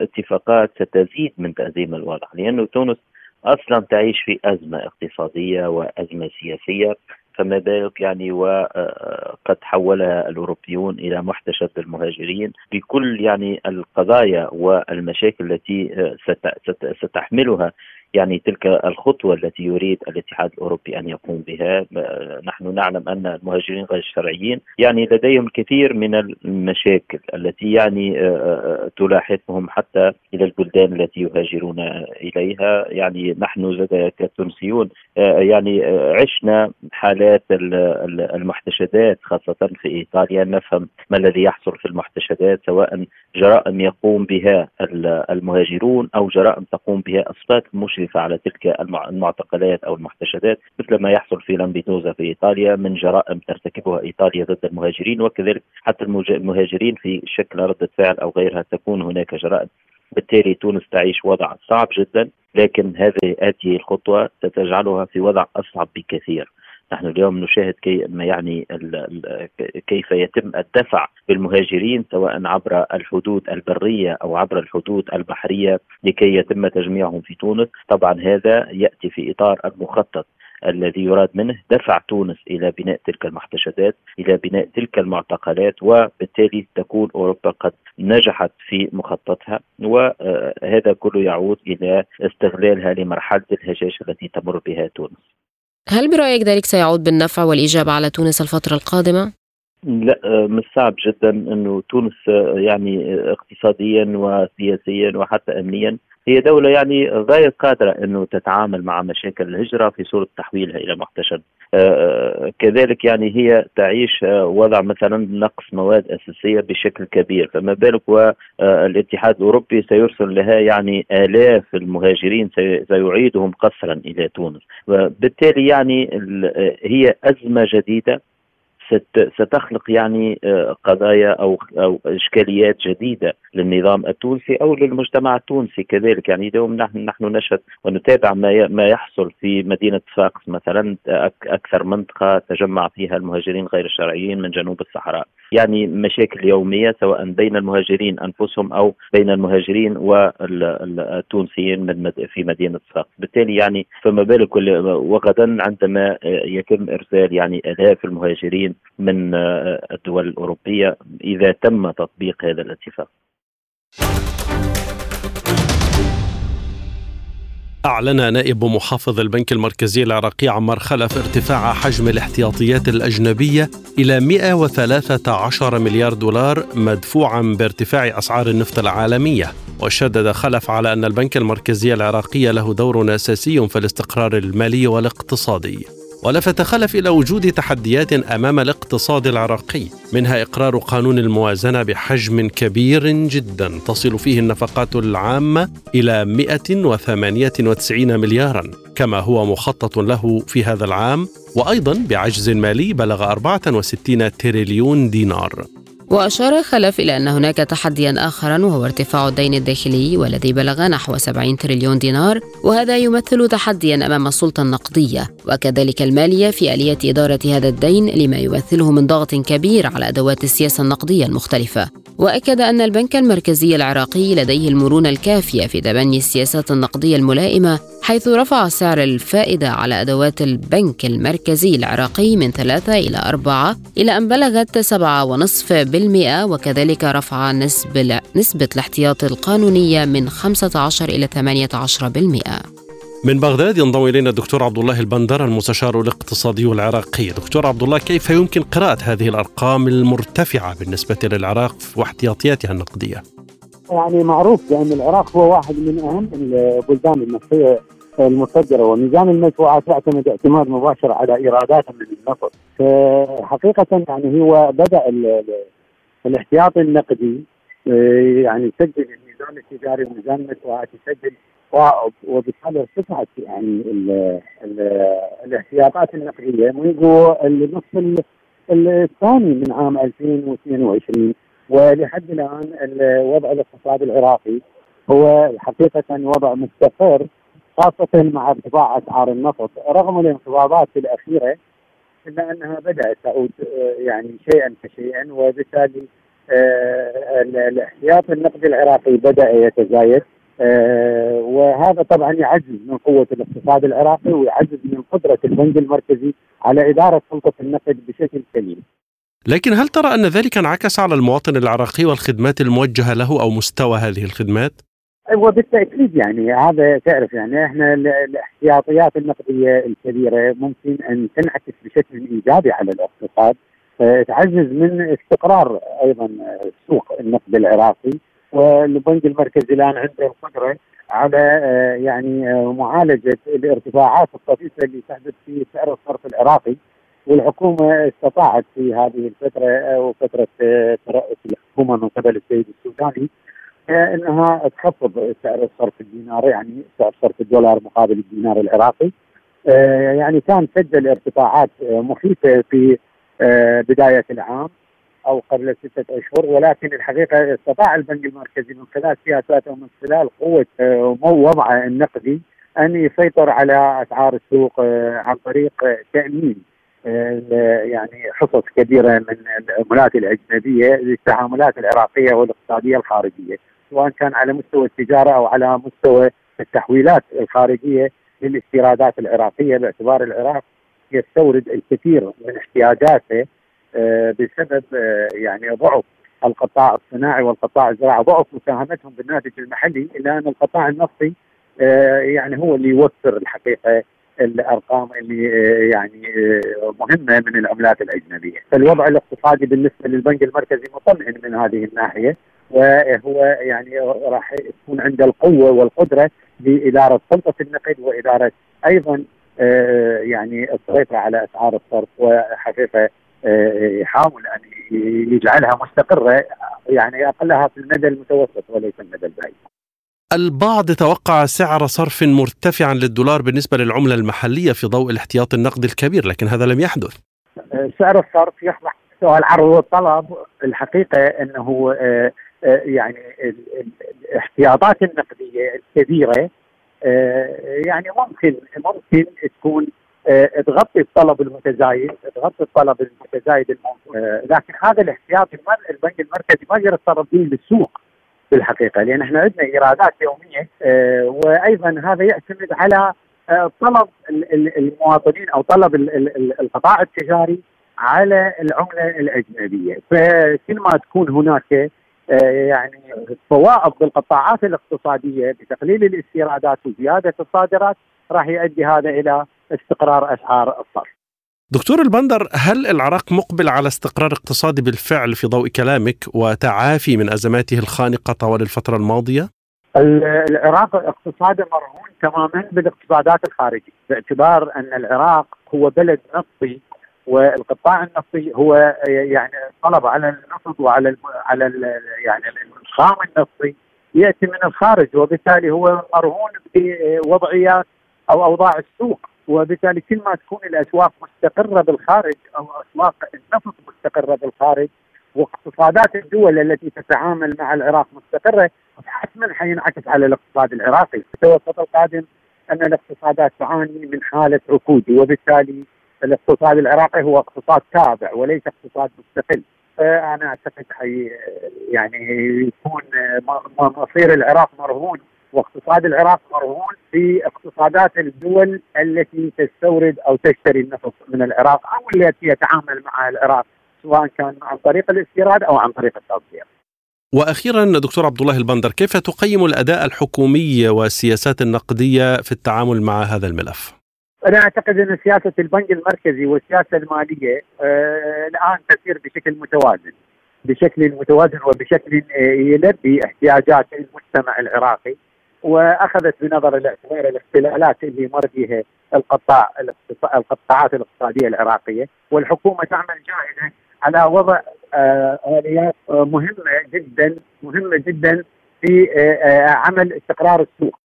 اتفاقات ستزيد من تأزيم الوضع لأنه تونس أصلا تعيش في أزمة اقتصادية وأزمة سياسية فما بالك يعني وقد حولها الأوروبيون إلى محتشد المهاجرين. بكل يعني القضايا والمشاكل التي ستحملها يعني تلك الخطوة التي يريد الاتحاد الأوروبي أن يقوم بها. نحن نعلم أن المهاجرين غير الشرعيين يعني لديهم الكثير من المشاكل التي يعني آه، آه، تلاحقهم حتى إلى البلدان التي يهاجرون إليها. يعني نحن كتونسيون آه، يعني عشنا حالات المحتشدات خاصة في إيطاليا. نفهم ما الذي يحصل في المحتشدات سواء جرائم يقوم بها المهاجرون أو جرائم تقوم بها أصفاد المشرفة المشرفة على تلك المعتقلات أو المحتشدات مثل ما يحصل في لامبيدوزا في إيطاليا من جرائم ترتكبها إيطاليا ضد المهاجرين وكذلك حتى المهاجرين في شكل ردة فعل أو غيرها تكون هناك جرائم. بالتالي تونس تعيش وضع صعب جدا لكن هذه هذه الخطوة ستجعلها في وضع أصعب بكثير. نحن اليوم نشاهد كي ما يعني كيف يتم الدفع بالمهاجرين سواء عبر الحدود البرية أو عبر الحدود البحرية لكي يتم تجميعهم في تونس، طبعا هذا يأتي في إطار المخطط الذي يراد منه دفع تونس إلى بناء تلك المحتشدات، إلى بناء تلك المعتقلات وبالتالي تكون أوروبا قد نجحت في مخططها وهذا كله يعود إلى استغلالها لمرحلة الهشاشه التي تمر بها تونس. هل برأيك ذلك سيعود بالنفع والإيجاب على تونس الفترة القادمة؟ لا من الصعب جدا إنه تونس يعني اقتصاديا وسياسيا وحتى امنيا هي دولة يعني غير قادرة إنه تتعامل مع مشاكل الهجرة في صورة تحويلها إلى محتشد آه، كذلك يعني هي تعيش آه، وضع مثلا نقص مواد أساسية بشكل كبير. فما بالك والاتحاد الأوروبي سيرسل لها يعني آلاف المهاجرين سيعيدهم قسرا إلى تونس. وبالتالي يعني هي أزمة جديدة. ستخلق يعني آه، قضايا أو أو إشكاليات جديدة للنظام التونسي أو للمجتمع التونسي كذلك. يعني اليوم نحن نحن نشهد ونتابع ما ما يحصل في مدينة صفاقس مثلا أكثر منطقة تجمع فيها المهاجرين غير الشرعيين من جنوب الصحراء. يعني مشاكل يومية سواء بين المهاجرين أنفسهم أو بين المهاجرين والتونسيين من في مدينة صفاقس بالتالي يعني فما بالك وغدا عندما يتم إرسال يعني آلاف المهاجرين من الدول الأوروبية إذا تم تطبيق هذا الاتفاق؟ أعلن نائب محافظ البنك المركزي العراقي عمار خلف ارتفاع حجم الاحتياطيات الأجنبية إلى 113 مليار دولار مدفوعا بارتفاع أسعار النفط العالمية. وشدد خلف على أن البنك المركزي العراقي له دور أساسي في الاستقرار المالي والاقتصادي. ولفت خلف إلى وجود تحديات أمام الاقتصاد العراقي منها إقرار قانون الموازنة بحجم كبير جدا تصل فيه النفقات العامة إلى 198 مليارا كما هو مخطط له في هذا العام وأيضا بعجز مالي بلغ 64 تريليون دينار. وأشار خلف إلى أن هناك تحديا آخرا وهو ارتفاع الدين الداخلي والذي بلغ نحو 70 تريليون دينار وهذا يمثل تحديا أمام السلطة النقدية. وكذلك المالية في آلية إدارة هذا الدين لما يمثله من ضغط كبير على أدوات السياسة النقدية المختلفة. وأكد أن البنك المركزي العراقي لديه المرونة الكافية في تبني السياسات النقدية الملائمة حيث رفع سعر الفائدة على أدوات البنك المركزي العراقي من 3 إلى 4 إلى أن بلغت 7.5% وكذلك رفع نسبة الاحتياط القانونية من 15 إلى 18%. من بغداد ينضم إلينا الدكتور عبد الله البندر المستشار الاقتصادي العراقي، دكتور عبد الله كيف يمكن قراءة هذه الأرقام المرتفعة بالنسبة للعراق واحتياطياتها النقدية؟ يعني معروف بأن العراق هو واحد من أهم البلدان النفطيه المصدره وميزان المدفوعات يعتمد اعتماد مباشر على ايرادات من النفط. حقيقه يعني هو بدأ الاحتياطي النقدي آه، يعني يسجل الميزان التجاري وميزان المدفوعات يسجل وبالتالي ارتفعت يعني ال ال الاحتياطات النقدية منذ النصف الثاني من عام 2022 ولحد الآن الوضع الاقتصادي العراقي هو حقيقة وضع مستقر خاصة مع ارتفاع أسعار النفط. رغم الانخفاضات الأخيرة إلا أنها بدأت تعود يعني شيئا فشيئا وبالتالي الاحتياط النقدي العراقي بدأ يتزايد. آه، وهذا طبعا يعزز من قوة الاقتصاد العراقي ويعزز من قدرة البنك المركزي على إدارة سلطة النقد بشكل سليم. لكن هل ترى أن ذلك انعكس على المواطن العراقي والخدمات الموجهة له أو مستوى هذه الخدمات؟ وبالتاكيد يعني هذا تعرف يعني إحنا الاحتياطيات النقدية الكبيرة ممكن أن تنعكس بشكل إيجابي على الاقتصاد آه، تعزز من استقرار أيضا سوق النقد العراقي والبنك المركزي الآن عنده القدره على آه، يعني آه، معالجة الارتفاعات الطفيفة اللي تحدث في سعر الصرف العراقي والحكومة استطاعت في هذه الفترة وفترة ترأس الحكومة من قبل السيد السوداني إنها تخفض سعر الصرف الدينار يعني سعر صرف الدولار مقابل الدينار العراقي. يعني كان سجل ارتفاعات مخيفة في بداية العام. أو قبل ستة أشهر ولكن الحقيقة استطاع البنك المركزي من خلال سياساته ومن خلال قوة آه، وضعه النقدي أن يسيطر على أسعار السوق آه، عن طريق تأمين آه، يعني حصص كبيرة من العملات الأجنبية للتعاملات العراقية والاقتصادية الخارجية سواء كان على مستوى التجارة أو على مستوى التحويلات الخارجية للاستيرادات العراقية باعتبار العراق يستورد الكثير من احتياجاته بسبب آه، يعني ضعف القطاع الصناعي والقطاع الزراعي ضعف مساهمتهم بالناتج المحلي الا ان القطاع النفطي آه، يعني هو اللي يوفر الحقيقة الأرقام اللي يعني مهمة من العملات الأجنبية، فالوضع الاقتصادي بالنسبة للبنك المركزي مطمئن من هذه الناحية وهو يعني راح يكون عنده القوة والقدرة لاداره سلطة النقد وإدارة أيضا يعني السيطرة على أسعار الصرف وحقيقة يحاول أن يجعلها مستقرة يعني أقلها في المدى المتوسط وليس المدى البعيد. البعض توقع سعر صرف مرتفعا للدولار بالنسبة للعملة المحلية في ضوء الاحتياط النقدي الكبير لكن هذا لم يحدث. سعر الصرف يصبح مستوى العرض والطلب الحقيقة أنه آه، آه، يعني الاحتياطات النقدية الكبيرة آه، يعني ممكن ممكن تكون تغطي الطلب المتزايد تغطي الطلب المتزايد الموجود آه، لكن هذا الاحتياطي البنك المركزي ما يقدر يتصرف به للسوق بالحقيقة لأن إحنا عندنا إيرادات يومية آه، وأيضا هذا يعتمد على طلب المواطنين أو طلب القطاع التجاري على العملة الأجنبية. فكل ما تكون هناك يعني فوائض بالقطاعات الاقتصادية بتقليل الاستيرادات وزيادة الصادرات راح يؤدي هذا إلى استقرار أسعار الصرف. دكتور البندر هل العراق مقبل على استقرار اقتصادي بالفعل في ضوء كلامك وتعافي من أزماته الخانقة طوال الفترة الماضية؟ العراق اقتصاده مرهون تماما بالاقتصادات الخارجية باعتبار أن العراق هو بلد نفطي والقطاع النفطي هو يعني طلب على النفط وعلى على ال يعني الخام النفطي يأتي من الخارج وبالتالي هو مرهون بوضعيات أو أوضاع السوق وبالتالي كل ما تكون الأسواق مستقرة بالخارج أو أسواق النفط مستقرة بالخارج واقتصادات الدول التي تتعامل مع العراق مستقرة حتما حينعكس على الاقتصاد العراقي. التوسط القادم أن الاقتصادات تعاني من حالة ركود وبالتالي الاقتصاد العراقي هو اقتصاد تابع وليس اقتصاد مستقل. فانا أعتقد حي يعني يكون مصير العراق مرهون واقتصاد العراق مرهون في اقتصادات الدول التي تستورد أو تشتري النفط من العراق أو التي يتعامل مع العراق سواء كان عن طريق الاستيراد أو عن طريق التصدير. وأخيرا دكتور عبد الله البندر كيف تقيم الأداء الحكومي والسياسات النقدية في التعامل مع هذا الملف؟ أنا أعتقد أن سياسة البنك المركزي والسياسة المالية آه الآن تسير بشكل متوازن بشكل متوازن وبشكل يلبي احتياجات المجتمع العراقي وأخذت بنظر الاعتبار الاختلالات اللي مر بها القطاع القطاعات الاقتصادية العراقية والحكومة تعمل جاهده على وضع آه، آليات مهمة جدا مهمة جدا في آه، عمل استقرار السوق.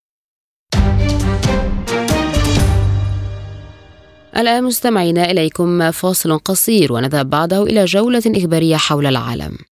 الآن مستمعينا إليكم فاصل قصير ونذهب بعده إلى جولة إخبارية حول العالم.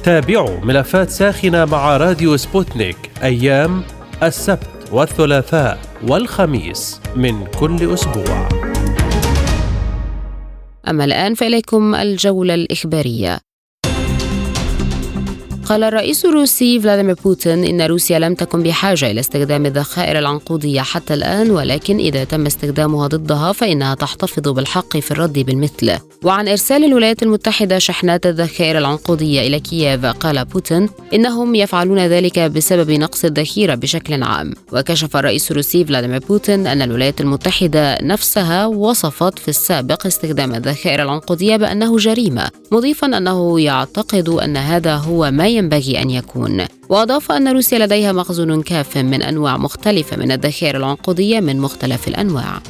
تابعوا ملفات ساخنة مع راديو سبوتنيك أيام السبت والثلاثاء والخميس من كل أسبوع. أما الآن فإليكم الجولة الإخبارية. قال الرئيس الروسي فلاديمير بوتين إن روسيا لم تكن بحاجة إلى استخدام الذخائر العنقودية حتى الآن ولكن إذا تم استخدامها ضدها فإنها تحتفظ بالحق في الرد بالمثل. وعن إرسال الولايات المتحدة شحنات الذخائر العنقودية إلى كييف قال بوتين إنهم يفعلون ذلك بسبب نقص الذخيرة بشكل عام. وكشف الرئيس الروسي فلاديمير بوتين أن الولايات المتحدة نفسها وصفت في السابق استخدام الذخائر العنقودية بأنه جريمة مضيفا أنه يعتقد أن هذا هو ما ينبغي أن يكون. وأضاف أن روسيا لديها مخزون كاف من أنواع مختلفة من الذخائر العنقودية من مختلف الأنواع.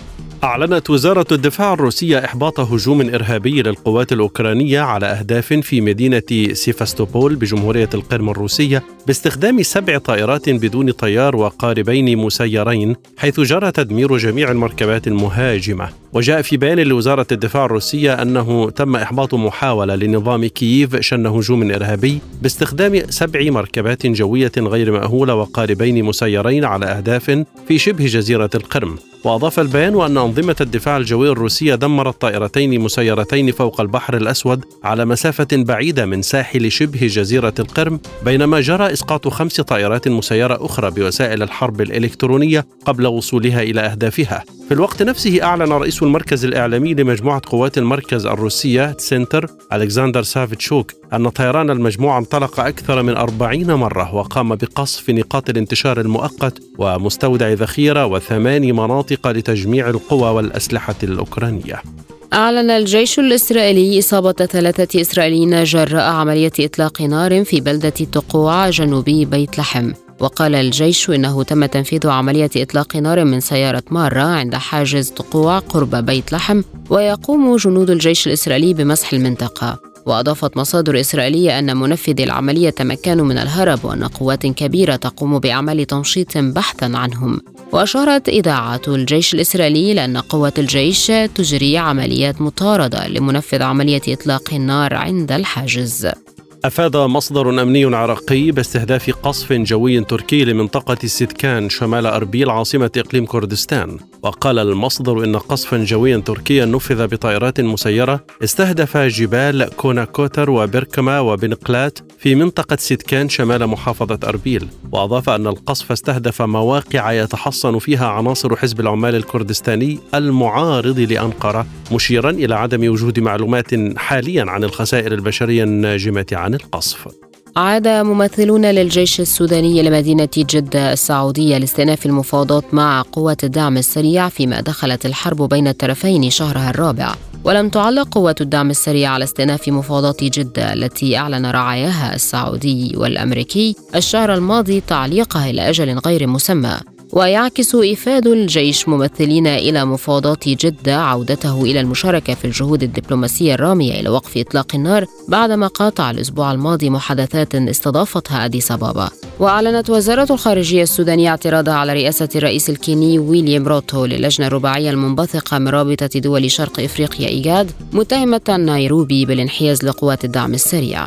أعلنت وزارة الدفاع الروسية إحباط هجوم إرهابي للقوات الأوكرانية على أهداف في مدينة سيفاستوبول بجمهورية القرم الروسية باستخدام سبع طائرات بدون طيار وقاربين مسيرين حيث جرى تدمير جميع المركبات المهاجمة. وجاء في بيان لوزارة الدفاع الروسية أنه تم إحباط محاولة لنظام كييف شن هجوم إرهابي باستخدام سبع مركبات جوية غير مأهولة وقاربين مسيرين على أهداف في شبه جزيرة القرم. وأضاف البيان أن أنظمة الدفاع الجوي الروسية دمرت طائرتين مسيرتين فوق البحر الأسود على مسافة بعيدة من ساحل شبه جزيرة القرم بينما جرى إسقاط خمس طائرات مسيرة أخرى بوسائل الحرب الإلكترونية قبل وصولها إلى أهدافها. في الوقت نفسه أعلن رئيس المركز الإعلامي لمجموعة قوات المركز الروسية سنتر ألكسندر سافيتشوك أن طيران المجموعة انطلق أكثر من أربعين مرة وقام بقصف نقاط الانتشار المؤقت ومستودع ذخيرة وثماني مناطق لتجميع القوى والأسلحة الأوكرانية. أعلن الجيش الإسرائيلي إصابة ثلاثة إسرائيليين جراء عملية إطلاق نار في بلدة تقوع جنوبي بيت لحم. وقال الجيش إنه تم تنفيذ عملية إطلاق نار من سيارة مارة عند حاجز تقوع قرب بيت لحم ويقوم جنود الجيش الإسرائيلي بمسح المنطقة. وأضافت مصادر إسرائيلية أن منفذي العملية تمكنوا من الهرب وأن قوات كبيرة تقوم بأعمال تمشيط بحثا عنهم. وأشارت إذاعة الجيش الإسرائيلي لأن قوات الجيش تجري عمليات مطاردة لمنفذ عملية إطلاق النار عند الحاجز. أفاد مصدر أمني عراقي باستهداف قصف جوي تركي لمنطقة سيدكان شمال أربيل عاصمة إقليم كردستان. وقال المصدر إن قصفا جويا تركيا نفذ بطائرات مسيرة استهدف جبال كوناكوتر وبركما وبنقلات في منطقة سيدكان شمال محافظة أربيل. وأضاف أن القصف استهدف مواقع يتحصن فيها عناصر حزب العمال الكردستاني المعارض لأنقرة مشيرا إلى عدم وجود معلومات حاليا عن الخسائر البشرية الناجمة عن القصف. عاد ممثلون للجيش السوداني لمدينة جدة السعودية لاستئناف المفاوضات مع قوات الدعم السريع فيما دخلت الحرب بين الطرفين شهرها الرابع. ولم تعلق قوات الدعم السريع على استئناف مفاوضات جدة التي أعلن رعاياها السعودي والأمريكي الشهر الماضي تعليقها إلى أجل غير مسمى. ويعكس إيفاد الجيش ممثلين إلى مفاوضات جدة عودته إلى المشاركة في الجهود الدبلوماسية الرامية إلى وقف إطلاق النار بعدما قاطع الأسبوع الماضي محادثات استضافتها أديس أبابا. وأعلنت وزارة الخارجية السودانية اعتراضها على رئاسة الرئيس الكيني ويليام روتو للجنة الرباعية المنبثقة من رابطة دول شرق إفريقيا إيغاد متهمة نيروبي بالانحياز لقوات الدعم السريع.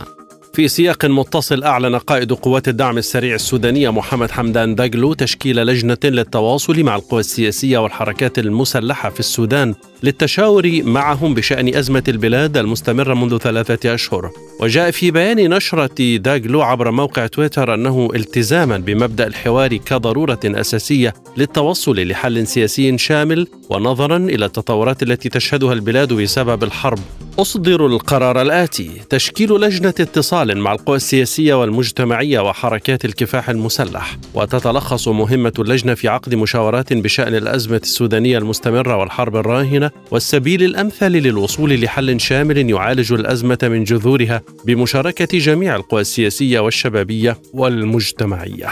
في سياق متصل أعلن قائد قوات الدعم السريع السودانية محمد حمدان داغلو تشكيل لجنة للتواصل مع القوى السياسية والحركات المسلحة في السودان للتشاور معهم بشأن أزمة البلاد المستمرة منذ ثلاثة أشهر. وجاء في بيان نشرة داغلو عبر موقع تويتر أنه التزاما بمبدأ الحوار كضرورة أساسية للتوصل لحل سياسي شامل ونظرا إلى التطورات التي تشهدها البلاد بسبب الحرب. أصدر القرار الآتي تشكيل لجنة اتصال مع القوى السياسية والمجتمعية وحركات الكفاح المسلح. وتتلخص مهمة اللجنة في عقد مشاورات بشأن الأزمة السودانية المستمرة والحرب الراهنة والسبيل الأمثل للوصول لحل شامل يعالج الأزمة من جذورها بمشاركة جميع القوى السياسية والشبابية والمجتمعية.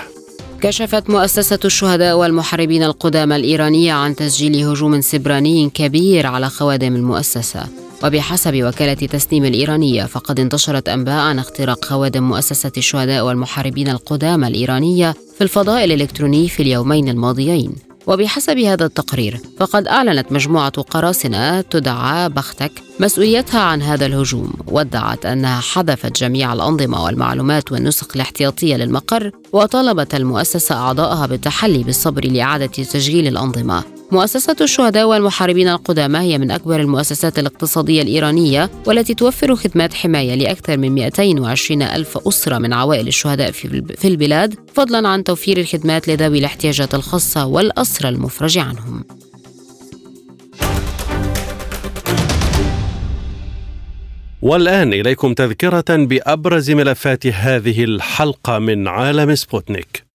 كشفت مؤسسة الشهداء والمحاربين القدامى الإيرانية عن تسجيل هجوم سبراني كبير على خوادم المؤسسة. وبحسب وكالة تسنيم الإيرانية فقد انتشرت أنباء عن اختراق خوادم مؤسسة الشهداء والمحاربين القدامى الإيرانية في الفضاء الإلكتروني في اليومين الماضيين. وبحسب هذا التقرير فقد أعلنت مجموعة قراصنة تدعى بختك مسؤوليتها عن هذا الهجوم وادعت أنها حذفت جميع الأنظمة والمعلومات والنسخ الاحتياطية للمقر وطالبت المؤسسة أعضائها بالتحلي بالصبر لإعادة تشغيل الأنظمة. مؤسسة الشهداء والمحاربين القدامى هي من أكبر المؤسسات الاقتصادية الإيرانية والتي توفر خدمات حماية لأكثر من 220 ألف أسرة من عوائل الشهداء في البلاد فضلا عن توفير الخدمات لذوي الاحتياجات الخاصة والأسرى المفرج عنهم. والآن إليكم تذكرة بأبرز ملفات هذه الحلقة من عالم سبوتنيك.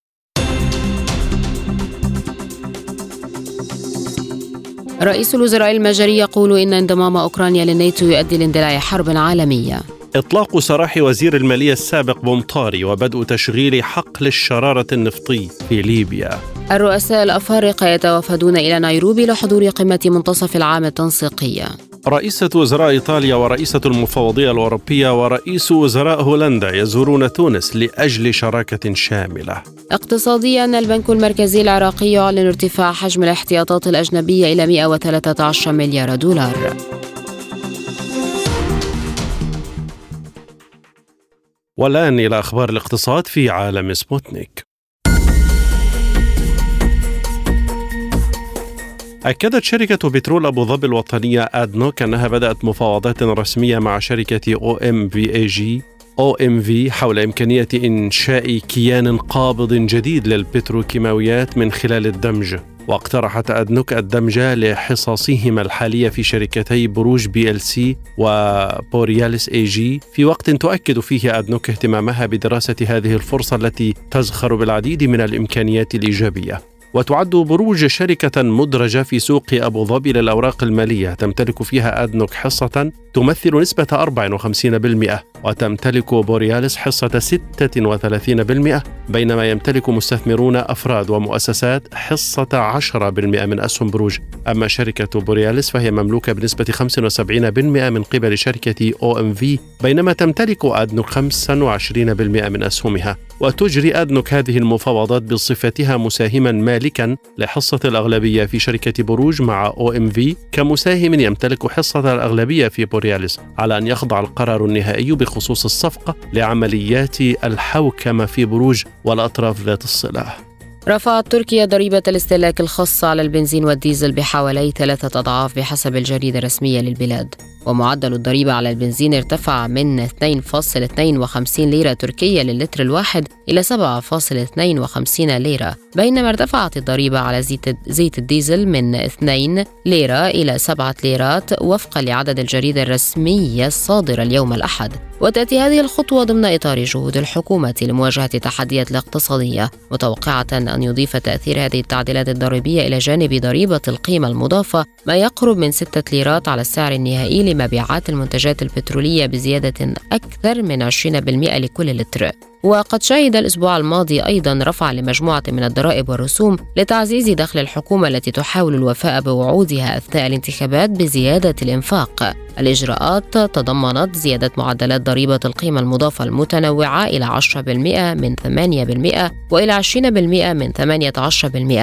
رئيس الوزراء المجري يقول إن انضمام أوكرانيا للناتو يؤدي لاندلاع حرب عالمية. إطلاق سراح وزير المالية السابق بومطاري وبدء تشغيل حقل الشرارة النفطي في ليبيا. الرؤساء الأفارقة يتوافدون إلى نيروبي لحضور قمة منتصف العام التنسيقية. رئيسة وزراء إيطاليا ورئيسة المفوضية الأوروبية ورئيس وزراء هولندا يزورون تونس لأجل شراكة شاملة. اقتصاديا البنك المركزي العراقي يعلن ارتفاع حجم الاحتياطات الأجنبية إلى 113 مليار دولار. والآن إلى أخبار الاقتصاد في عالم سبوتنيك. أكدت شركة بترول أبو ظبي الوطنية أدنوك أنها بدأت مفاوضات رسمية مع شركة أو إم في أي جي أو إم في حول إمكانية إنشاء كيان قابض جديد للبتروكيماويات من خلال الدمج. واقترحت أدنوك الدمج لحصصهما الحالية في شركتي بروج PLC وبورياليس AG. في وقت تؤكد فيه أدنوك اهتمامها بدراسة هذه الفرصة التي تزخر بالعديد من الإمكانيات الإيجابية. وتعد بروج شركة مدرجة في سوق أبو ظبي للأوراق المالية. تمتلك فيها أدنوك حصة تمثل نسبة 54% وتمتلك بورياليس حصة 36% بينما يمتلك مستثمرون أفراد ومؤسسات حصة 10% من أسهم بروج. أما شركة بورياليس فهي مملوكة بنسبة 75% من قبل شركة OMV بينما تمتلك أدنوك 25% من أسهمها. وتجري أدنوك هذه المفاوضات بصفتها مساهما مالكا لحصة الأغلبية في شركة بروج مع OMV كمساهم يمتلك حصة الأغلبية في بورياليس على أن يخضع القرار النهائي بخصوص الصفقة لعمليات الحوكمة في بروج والأطراف ذات الصلة رفعت تركيا ضريبة الاستهلاك الخاصة على البنزين والديزل بحوالي ثلاثة أضعاف بحسب الجريدة الرسمية للبلاد. ومعدل الضريبة على البنزين ارتفع من 2.52 ليرة تركية للتر الواحد إلى 7.52 ليرة بينما ارتفعت الضريبة على زيت, الديزل من 2 ليرة إلى 7 ليرات وفقا لعدد الجريدة الرسمية الصادرة اليوم الأحد. وتأتي هذه الخطوة ضمن إطار جهود الحكومة لمواجهة التحديات الاقتصادية متوقعة أن يضيف تأثير هذه التعديلات الضريبية إلى جانب ضريبة القيمة المضافة ما يقرب من 6 ليرات على السعر النهائي لمبيعات المنتجات البترولية بزيادة أكثر من 20% لكل لتر. وقد شهد الأسبوع الماضي أيضا رفع لمجموعة من الضرائب والرسوم لتعزيز دخل الحكومة التي تحاول الوفاء بوعودها أثناء الانتخابات بزيادة الإنفاق. الإجراءات تضمنت زيادة معدلات ضريبة القيمة المضافة المتنوعة إلى 10% من 8% وإلى 20% من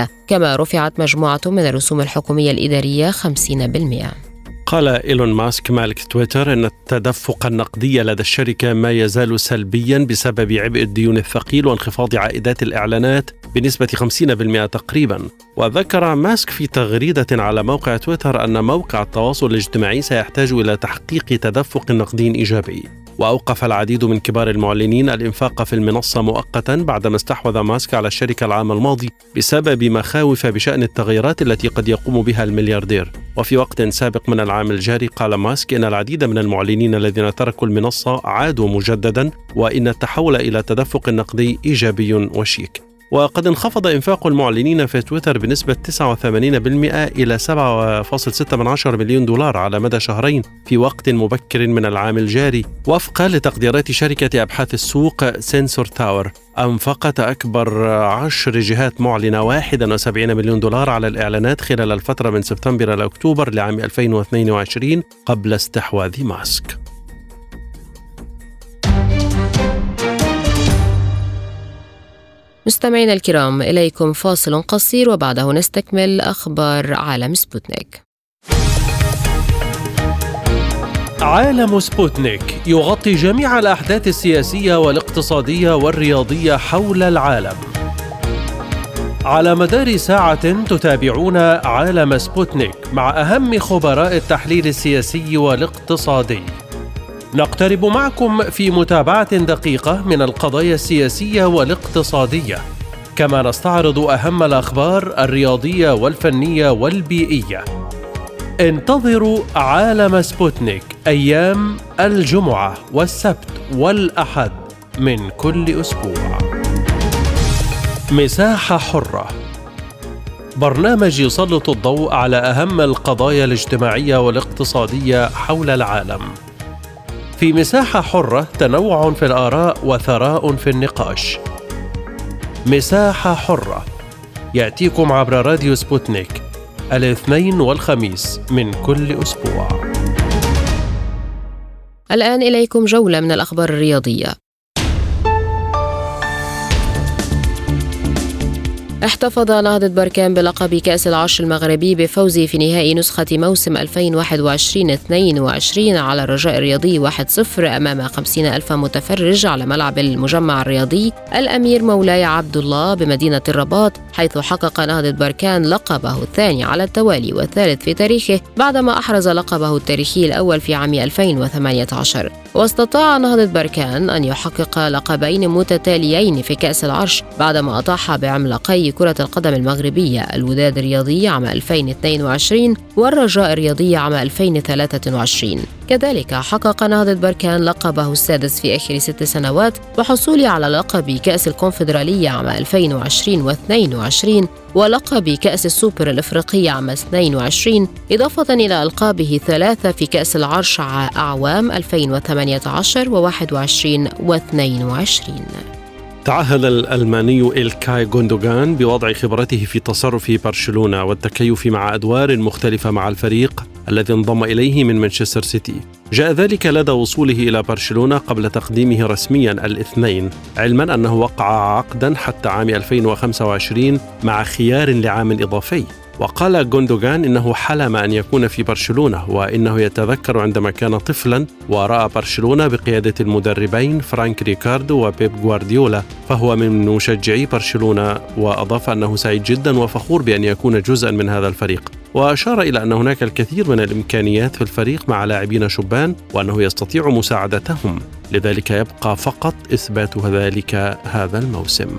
18% كما رفعت مجموعة من الرسوم الحكومية الإدارية 50% قال إيلون ماسك مالك تويتر أن التدفق النقدي لدى الشركة ما يزال سلبيا بسبب عبء الديون الثقيل وانخفاض عائدات الإعلانات بنسبة 50% تقريبا. وذكر ماسك في تغريدة على موقع تويتر أن موقع التواصل الاجتماعي سيحتاج إلى تحقيق تدفق نقدي إيجابي. وأوقف العديد من كبار المعلنين الإنفاق في المنصة مؤقتا بعدما استحوذ ماسك على الشركة العام الماضي بسبب مخاوف بشأن التغييرات التي قد يقوم بها الملياردير. وفي وقت سابق من العام الجاري قال ماسك إن العديد من المعلنين الذين تركوا المنصة عادوا مجددا وإن التحول إلى تدفق نقدي إيجابي وشيك. وقد انخفض إنفاق المعلنين في تويتر بنسبة 89% إلى 7.6 مليون دولار على مدى شهرين في وقت مبكر من العام الجاري. وفقا لتقديرات شركة أبحاث السوق سنسور تاور أنفقت أكبر عشر جهات معلنة 71 مليون دولار على الإعلانات خلال الفترة من سبتمبر إلى أكتوبر لعام 2022 قبل استحواذ ماسك. مستمعينا الكرام إليكم فاصل قصير وبعده نستكمل أخبار عالم سبوتنيك. عالم سبوتنيك يغطي جميع الأحداث السياسية والاقتصادية والرياضية حول العالم. على مدار الساعة تتابعون عالم سبوتنيك مع أهم خبراء التحليل السياسي والاقتصادي. نقترب معكم في متابعة دقيقة من القضايا السياسية والاقتصادية. كما نستعرض أهم الأخبار الرياضية والفنية والبيئية. انتظروا عالم سبوتنيك أيام الجمعة والسبت والأحد من كل أسبوع. مساحة حرة. برنامج يسلط الضوء على أهم القضايا الاجتماعية والاقتصادية حول العالم. في مساحة حرة تنوع في الآراء وثراء في النقاش. مساحة حرة يأتيكم عبر راديو سبوتنيك الاثنين والخميس من كل أسبوع. الآن إليكم جولة من الأخبار الرياضية. احتفظ نهضة بركان بلقب كأس العرش المغربي بفوزه في نهائي نسخة موسم 2021-22 على الرجاء الرياضي 1-0 أمام 50 ألف متفرج على ملعب المجمع الرياضي الأمير مولاي عبد الله بمدينة الرباط حيث حقق نهضة بركان لقبه الثاني على التوالي والثالث في تاريخه بعدما أحرز لقبه التاريخي الأول في عام 2018 واستطاع نهضة بركان أن يحقق لقبين متتاليين في كأس العرش بعدما أطاح بعملاقي كرة القدم المغربية الوداد الرياضي عام 2022 والرجاء الرياضي عام 2023 كذلك حقق نهضة بركان لقبه السادس في آخر ست سنوات وحصوله على لقب كأس الكونفدرالية عام 2020 و22 ولقب كأس السوبر الإفريقي عام 22 إضافة إلى ألقابه ثلاثة في كأس العرش أعوام 2018 و21 و22 تعهد الألماني إلكاي غوندوغان بوضع خبرته في تصرف برشلونة والتكيف مع أدوار مختلفة مع الفريق الذي انضم إليه من مانشستر سيتي. جاء ذلك لدى وصوله إلى برشلونة قبل تقديمه رسميا الاثنين علما أنه وقع عقدا حتى عام 2025 مع خيار لعام إضافي. وقال جوندوغان إنه حلم أن يكون في برشلونة وإنه يتذكر عندما كان طفلا وراى برشلونة بقيادة المدربين فرانك ريكارد وبيب غوارديولا فهو من مشجعي برشلونة وأضاف أنه سعيد جدا وفخور بأن يكون جزءا من هذا الفريق. وأشار إلى أن هناك الكثير من الإمكانيات في الفريق مع لاعبين شبان وأنه يستطيع مساعدتهم لذلك يبقى فقط إثبات ذلك هذا الموسم.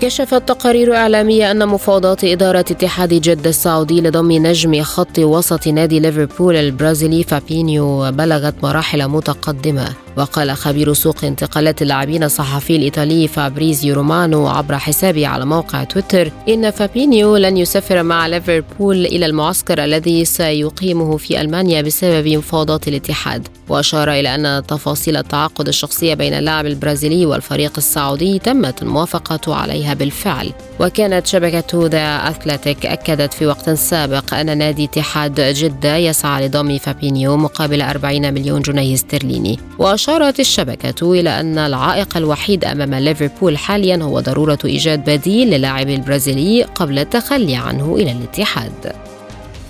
كشفت تقارير إعلامية أن مفاوضات إدارة اتحاد جدة السعودي لضم نجم خط وسط نادي ليفربول البرازيلي فابينيو بلغت مراحل متقدمة. وقال خبير سوق انتقالات اللاعبين الصحفي الإيطالي فابريزيو رومانو عبر حسابه على موقع تويتر إن فابينيو لن يسافر مع ليفربول إلى المعسكر الذي سيقيمه في ألمانيا بسبب مفاوضات الاتحاد. وأشار إلى أن تفاصيل التعاقد الشخصية بين اللاعب البرازيلي والفريق السعودي تمت الموافقة عليها بالفعل. وكانت شبكة ذا أثلتيك أكدت في وقت سابق أن نادي اتحاد جدة يسعى لضم فابينيو مقابل 40 مليون جنيه استرليني. وأشارت الشبكة إلى أن العائق الوحيد أمام ليفربول حاليا هو ضرورة إيجاد بديل للاعب البرازيلي قبل التخلي عنه إلى الاتحاد.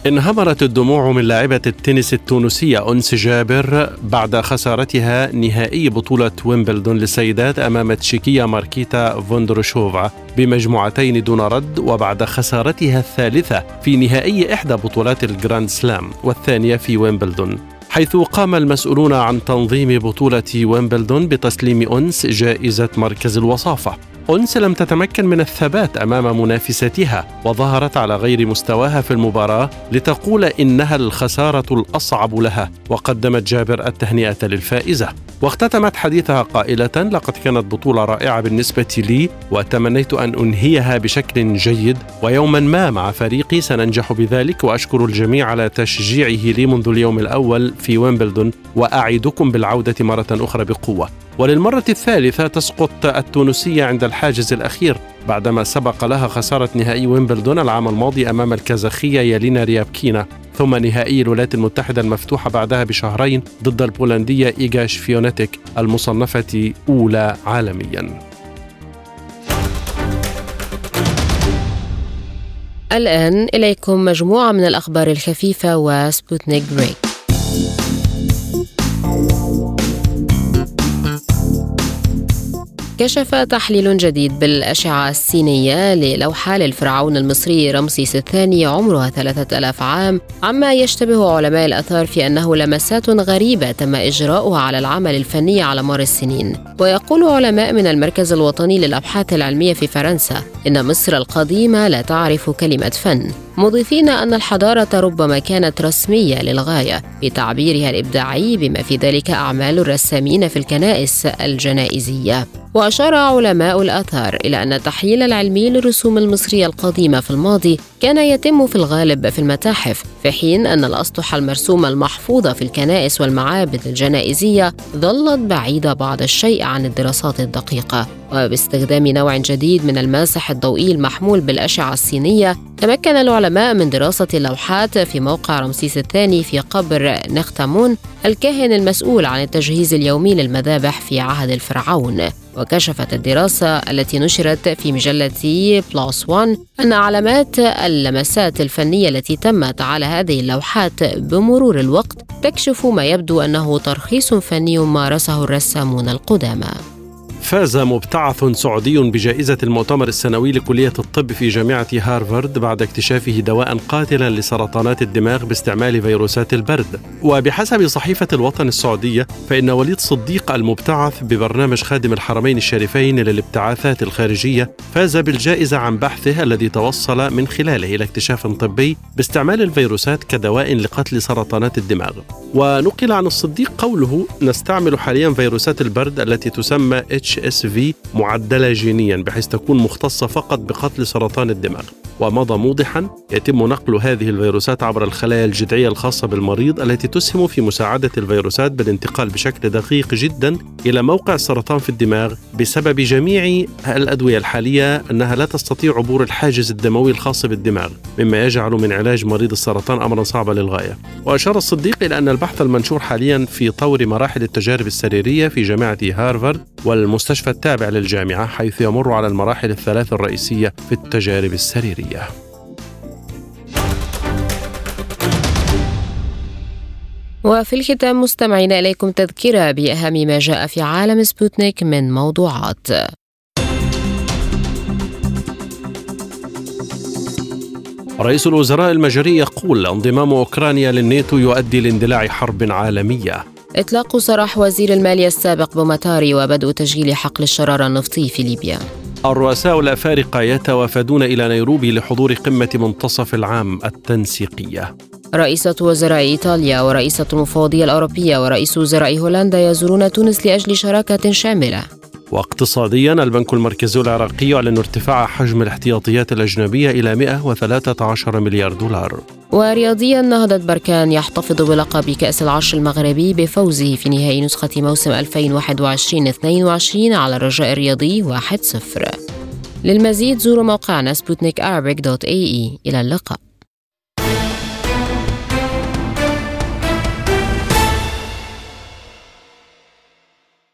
انهمرت الدموع من لاعبة التنس التونسية أنس جابر بعد خسارتها نهائي بطولة ويمبلدون للسيدات أمام تشيكية ماركيتا فوندروشوفا بمجموعتين دون رد وبعد خسارتها الثالثة في نهائي إحدى بطولات الجراند سلام والثانية في ويمبلدون. حيث قام المسؤولون عن تنظيم بطولة ويمبلدون بتسليم أنس جائزة مركز الوصافة. أنس لم تتمكن من الثبات أمام منافستها وظهرت على غير مستواها في المباراة لتقول إنها الخسارة الأصعب لها وقدمت جابر التهنئة للفائزة. واختتمت حديثها قائلة لقد كانت بطولة رائعة بالنسبة لي وتمنيت أن أنهيها بشكل جيد ويوما ما مع فريقي سننجح بذلك وأشكر الجميع على تشجيعه لي منذ اليوم الأول في ويمبلدون وأعدكم بالعودة مرة أخرى بقوة. وللمرة الثالثة تسقط التونسية عند الحاجز الأخير بعدما سبق لها خسارة نهائي ويمبلدون العام الماضي أمام الكازاخية يالينا ريابكينا. ثم نهائي الولايات المتحدة المفتوحة بعدها بشهرين ضد البولندية إيغا شفيونتيك المصنفة أولى عالمياً. الآن إليكم مجموعة من الأخبار الخفيفة وسبوتنيك break. كشف تحليل جديد بالأشعة السينية للوحة للفرعون المصري رمسيس الثاني عمرها ثلاثة ألاف عام. عما يشتبه علماء الأثار في أنه لمسات غريبة تم إجراؤها على العمل الفني على مر السنين. ويقول علماء من المركز الوطني للأبحاث العلمية في فرنسا إن مصر القديمة لا تعرف كلمة فن. مضيفين أن الحضارة ربما كانت رسمية للغاية بتعبيرها الإبداعي بما في ذلك أعمال الرسامين في الكنائس الجنائزية. وأشار علماء الآثار إلى أن التحليل العلمي للرسوم المصرية القديمة في الماضي كان يتم في الغالب في المتاحف في حين أن الأسطح المرسومة المحفوظة في الكنائس والمعابد الجنائزية ظلت بعيدة بعض الشيء عن الدراسات الدقيقة. وباستخدام نوع جديد من الماسح الضوئي المحمول بالأشعة السينية تمكن العلماء من دراسة اللوحات في موقع رمسيس الثاني في قبر نختامون الكاهن المسؤول عن التجهيز اليومي للمذابح في عهد الفرعون. وكشفت الدراسة التي نشرت في مجلة بلاس وان أن علامات اللمسات الفنية التي تمت على هذه اللوحات بمرور الوقت تكشف ما يبدو أنه ترخيص فني مارسه الرسامون القدامى. فاز مبتعث سعودي بجائزة المؤتمر السنوي لكلية الطب في جامعة هارفارد بعد اكتشافه دواء قاتلا لسرطانات الدماغ باستعمال فيروسات البرد. وبحسب صحيفة الوطن السعودية فإن وليد صديق المبتعث ببرنامج خادم الحرمين الشريفين للابتعاثات الخارجية فاز بالجائزة عن بحثه الذي توصل من خلاله إلى اكتشاف طبي باستعمال الفيروسات كدواء لقتل سرطانات الدماغ. ونقل عن الصديق قوله نستعمل حاليا فيروسات البرد التي تسمى HSV معدلة جينيا بحيث تكون مختصة فقط بقتل سرطان الدماغ. ومضى موضحا يتم نقل هذه الفيروسات عبر الخلايا الجذعية الخاصة بالمريض التي تسهم في مساعدة الفيروسات بالانتقال بشكل دقيق جدا إلى موقع السرطان في الدماغ بسبب جميع الأدوية الحالية أنها لا تستطيع عبور الحاجز الدموي الخاص بالدماغ مما يجعل من علاج مريض السرطان أمرا صعبا للغاية. وأشار الصديق إلى أن البحث المنشور حاليا في طور مراحل التجارب السريرية في جامعة هارفارد والمستشفى التابع للجامعة حيث يمر على المراحل الثلاث الرئيسية في التجارب السريرية. وفي الختام مستمعين إليكم تذكرة بأهم ما جاء في عالم سبوتنيك من موضوعات. رئيس الوزراء المجري يقول انضمام أوكرانيا للناتو يؤدي لاندلاع حرب عالمية. إطلاق سراح وزير المالية السابق بوماتاري وبدء تسجيل حقل الشرار النفطي في ليبيا. الرؤساء الافارقه يتوافدون إلى نيروبي لحضور قمة منتصف العام التنسيقية. رئيسة وزراء إيطاليا ورئيسة المفوضية الأوروبية ورئيس وزراء هولندا يزورون تونس لأجل شراكة شاملة. واقتصاديا البنك المركزي العراقي يعلن ارتفاع حجم الاحتياطيات الأجنبية إلى 113 مليار دولار. ورياضيا نهضة بركان يحتفظ بلقب كأس العرش المغربي بفوزه في نهائي نسخة موسم 2021-22 على الرجاء الرياضي 1-0 للمزيد زوروا موقعنا سبوتنيك إلى اللقاء.